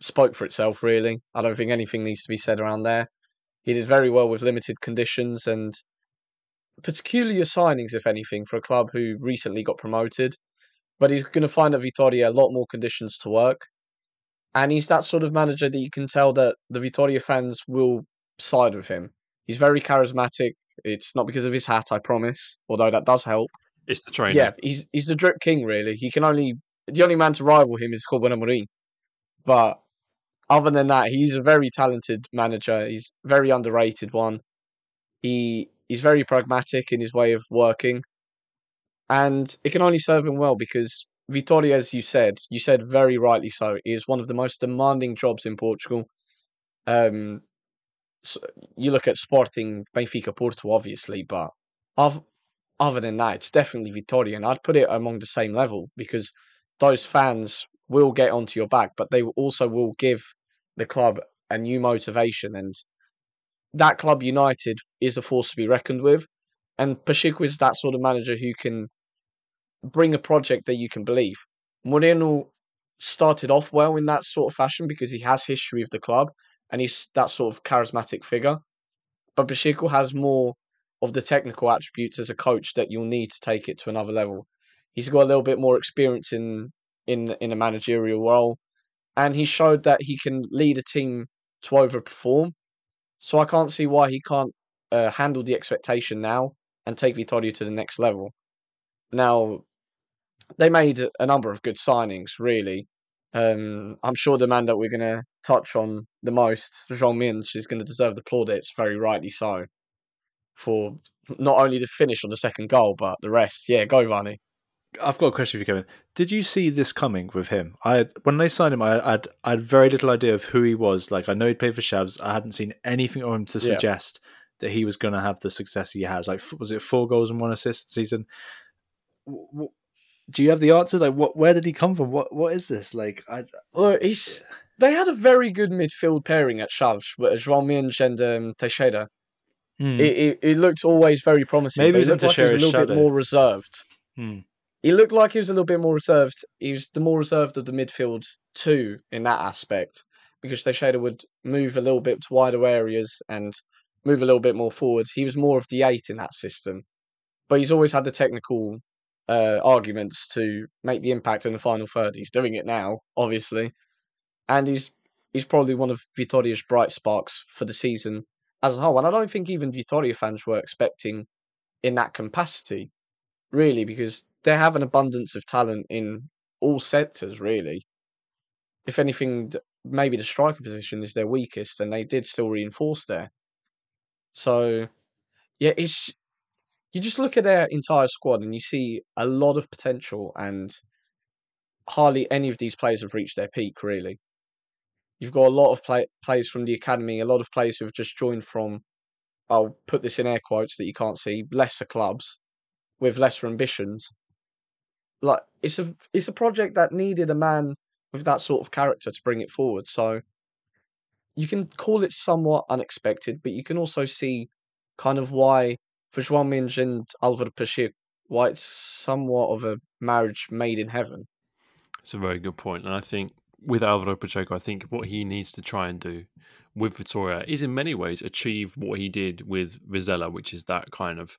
spoke for itself. Really, I don't think anything needs to be said around there. He did very well with limited conditions and peculiar signings, if anything, for a club who recently got promoted. But he's going to find at Vitoria a lot more conditions to work and he's that sort of manager that you can tell that the Vitoria fans will side with him. He's very charismatic. It's not because of his hat, I promise, although that does help. It's the trainer. Yeah, he's he's the drip king, really. He can only the only man to rival him is Ruben Amorim. But other than that, he's a very talented manager. He's very underrated one. He he's very pragmatic in his way of working, and it can only serve him well because Vitoria, as you said, you said very rightly so, is one of the most demanding jobs in Portugal. Um, so you look at Sporting, Benfica, Porto, obviously, but of, other than that, it's definitely Vitoria, and I'd put it among the same level because those fans will get onto your back, but they also will give the club a new motivation, and that club United is a force to be reckoned with. And Pacheco is that sort of manager who can bring a project that you can believe. Moreno started off well in that sort of fashion because he has history of the club and he's that sort of charismatic figure. But Pacheco has more of the technical attributes as a coach that you'll need to take it to another level. He's got a little bit more experience in in in a managerial role, and he showed that he can lead a team to overperform. So I can't see why he can't uh, handle the expectation now and take Vitoria to the next level. Now, they made a number of good signings, really. Um, I'm sure the man that we're going to touch on the most, João Mendes, is going to deserve the plaudits, very rightly so, for not only the finish on the second goal, but the rest. Yeah, go, Barney. I've got a question for you, Kevin. Did you see this coming with him? I when they signed him, I had I had very little idea of who he was. Like I know he'd played for Chaves. I hadn't seen anything on him to Yeah. suggest that he was going to have the success he has. Like was it four goals and one assist season? Do you have the answer? Like what? Where did he come from? What? What is this? Like I. Well, he's they had a very good midfield pairing at Chaves with João Mendes and um, Teixeira. Hmm. It, it, it looked always very promising. Maybe but it looked like he was a little bit more reserved. Hmm. He looked like he was a little bit more reserved. He was the more reserved of the midfield too in that aspect because they Teixeira would move a little bit to wider areas and move a little bit more forwards. He was more of the eight in that system, but he's always had the technical uh, arguments to make the impact in the final third. He's doing it now, obviously, and he's he's probably one of Vitoria's bright sparks for the season as a whole. And I don't think even Vitoria fans were expecting in that capacity, really, because they have an abundance of talent in all sectors, really. If anything, maybe the striker position is their weakest, and they did still reinforce there. So, yeah, it's you just look at their entire squad and you see a lot of potential, and hardly any of these players have reached their peak, really. You've got a lot of play- players from the academy, a lot of players who have just joined from, I'll put this in air quotes that you can't see, lesser clubs with lesser ambitions. Like it's a it's a project that needed a man with that sort of character to bring it forward. So you can call it somewhat unexpected, but you can also see kind of why for João Mendes and Alvaro Pacheco, why it's somewhat of a marriage made in heaven. It's a very good point, and I think with Alvaro Pacheco, I think what he needs to try and do with Vitoria is in many ways achieve what he did with Vizela, which is that kind of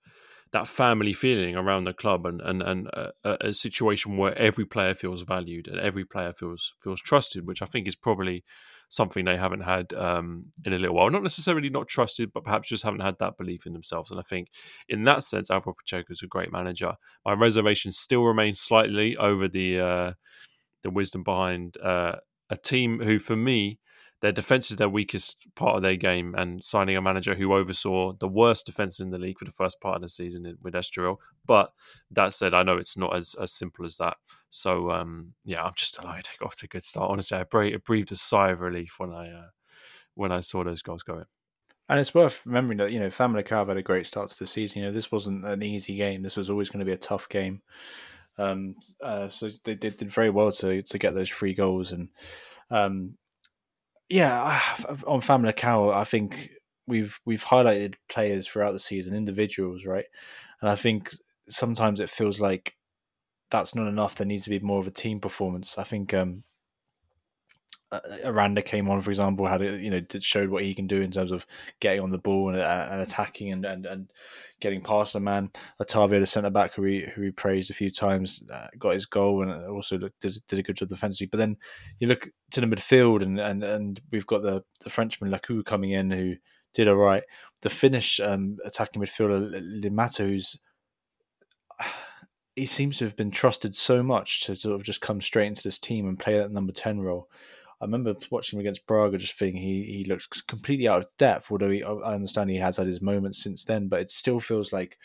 that family feeling around the club and and and a, a situation where every player feels valued and every player feels feels trusted, which I think is probably something they haven't had um, in a little while. Not necessarily not trusted, but perhaps just haven't had that belief in themselves. And I think in that sense, Alvaro Pacheco is a great manager. My reservation still remains slightly over the. Uh, the wisdom behind uh, a team who, for me, their defense is their weakest part of their game, and signing a manager who oversaw the worst defense in the league for the first part of the season with Estoril. But that said, I know it's not as, as simple as that. So um, yeah, I'm just delighted they got off to a good start. Honestly, I breathed, a sigh of relief when I uh, when I saw those goals going. And it's worth remembering that you know Famalicão had a great start to the season. You know this wasn't an easy game. This was always going to be a tough game. Um, uh, so they did, did very well to to get those three goals. And um, yeah, on Famalicão, I think we've we've highlighted players throughout the season, individuals, right? And I think sometimes it feels like that's not enough. There needs to be more of a team performance. I think um, Aranda came on, for example, had you know showed what he can do in terms of getting on the ball and, uh, and attacking and, and, and getting past the man. Otavio, the centre back, who we who we praised a few times, uh, got his goal and also looked, did did a good job defensively. But then you look to the midfield and and, and we've got the the Frenchman Lacou coming in who did all right. The Finnish um, attacking midfielder Limata, who's he seems to have been trusted so much to sort of just come straight into this team and play that number 10 role. I remember watching him against Braga, just thinking he, he looks completely out of depth, although he, I understand he has had his moments since then, but it still feels like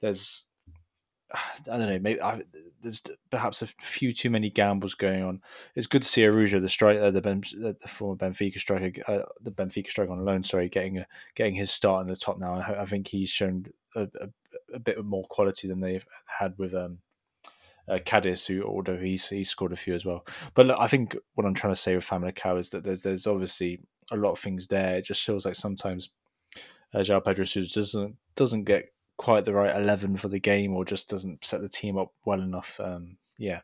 there's, I don't know, maybe I, there's perhaps a few too many gambles going on. It's good to see Araújo, the striker, the, ben, the former Benfica striker, uh, the Benfica striker on loan, sorry, getting a, getting his start in the top now. I, I think he's shown a, a, a bit more quality than they've had with um, uh, Cadiz, who although he's he's scored a few as well. But look, I think what I'm trying to say with Famalicão is that there's there's obviously a lot of things there. It just feels like sometimes uh, João Pedro Sousa doesn't doesn't get quite the right eleven for the game, or just doesn't set the team up well enough. Um, yeah,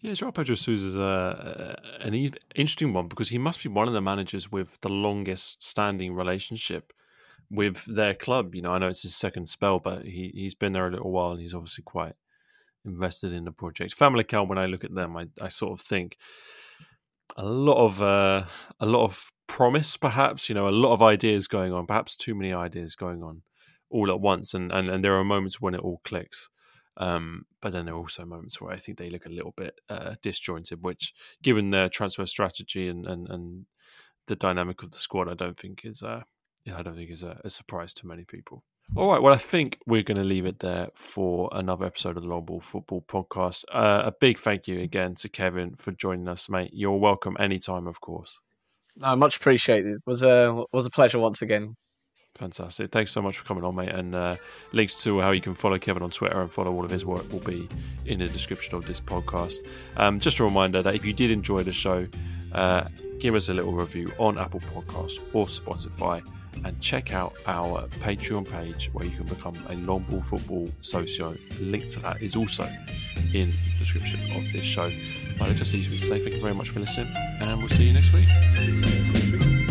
Yeah, João Pedro Sousa is a, an e- interesting one because he must be one of the managers with the longest standing relationship with their club. You know, I know it's his second spell, but he, he's been there a little while and he's obviously quite invested in the project. Famalicão, when I look at them, I, I sort of think a lot of uh, a lot of promise, perhaps. You know, a lot of ideas going on, perhaps too many ideas going on all at once, and and, and there are moments when it all clicks. Um, but then there are also moments where I think they look a little bit uh, disjointed, which, given their transfer strategy and, and, and the dynamic of the squad, I don't think is uh, I don't think is a, a surprise to many people. All right. Well, I think we're going to leave it there for another episode of the Long Ball Football Podcast. Uh, a big thank you again to Kevin for joining us, mate. You're welcome anytime, of course. No, much appreciated. It was a was a pleasure once again. Fantastic. Thanks so much for coming on, mate. And uh, links to how you can follow Kevin on Twitter and follow all of his work will be in the description of this podcast. Um, just a reminder that if you did enjoy the show, uh, give us a little review on Apple Podcasts or Spotify and check out our Patreon page where you can become a long ball football socio. Link to that is also in the description of this show. But it just leaves me to say thank you very much for listening and we'll see you next week.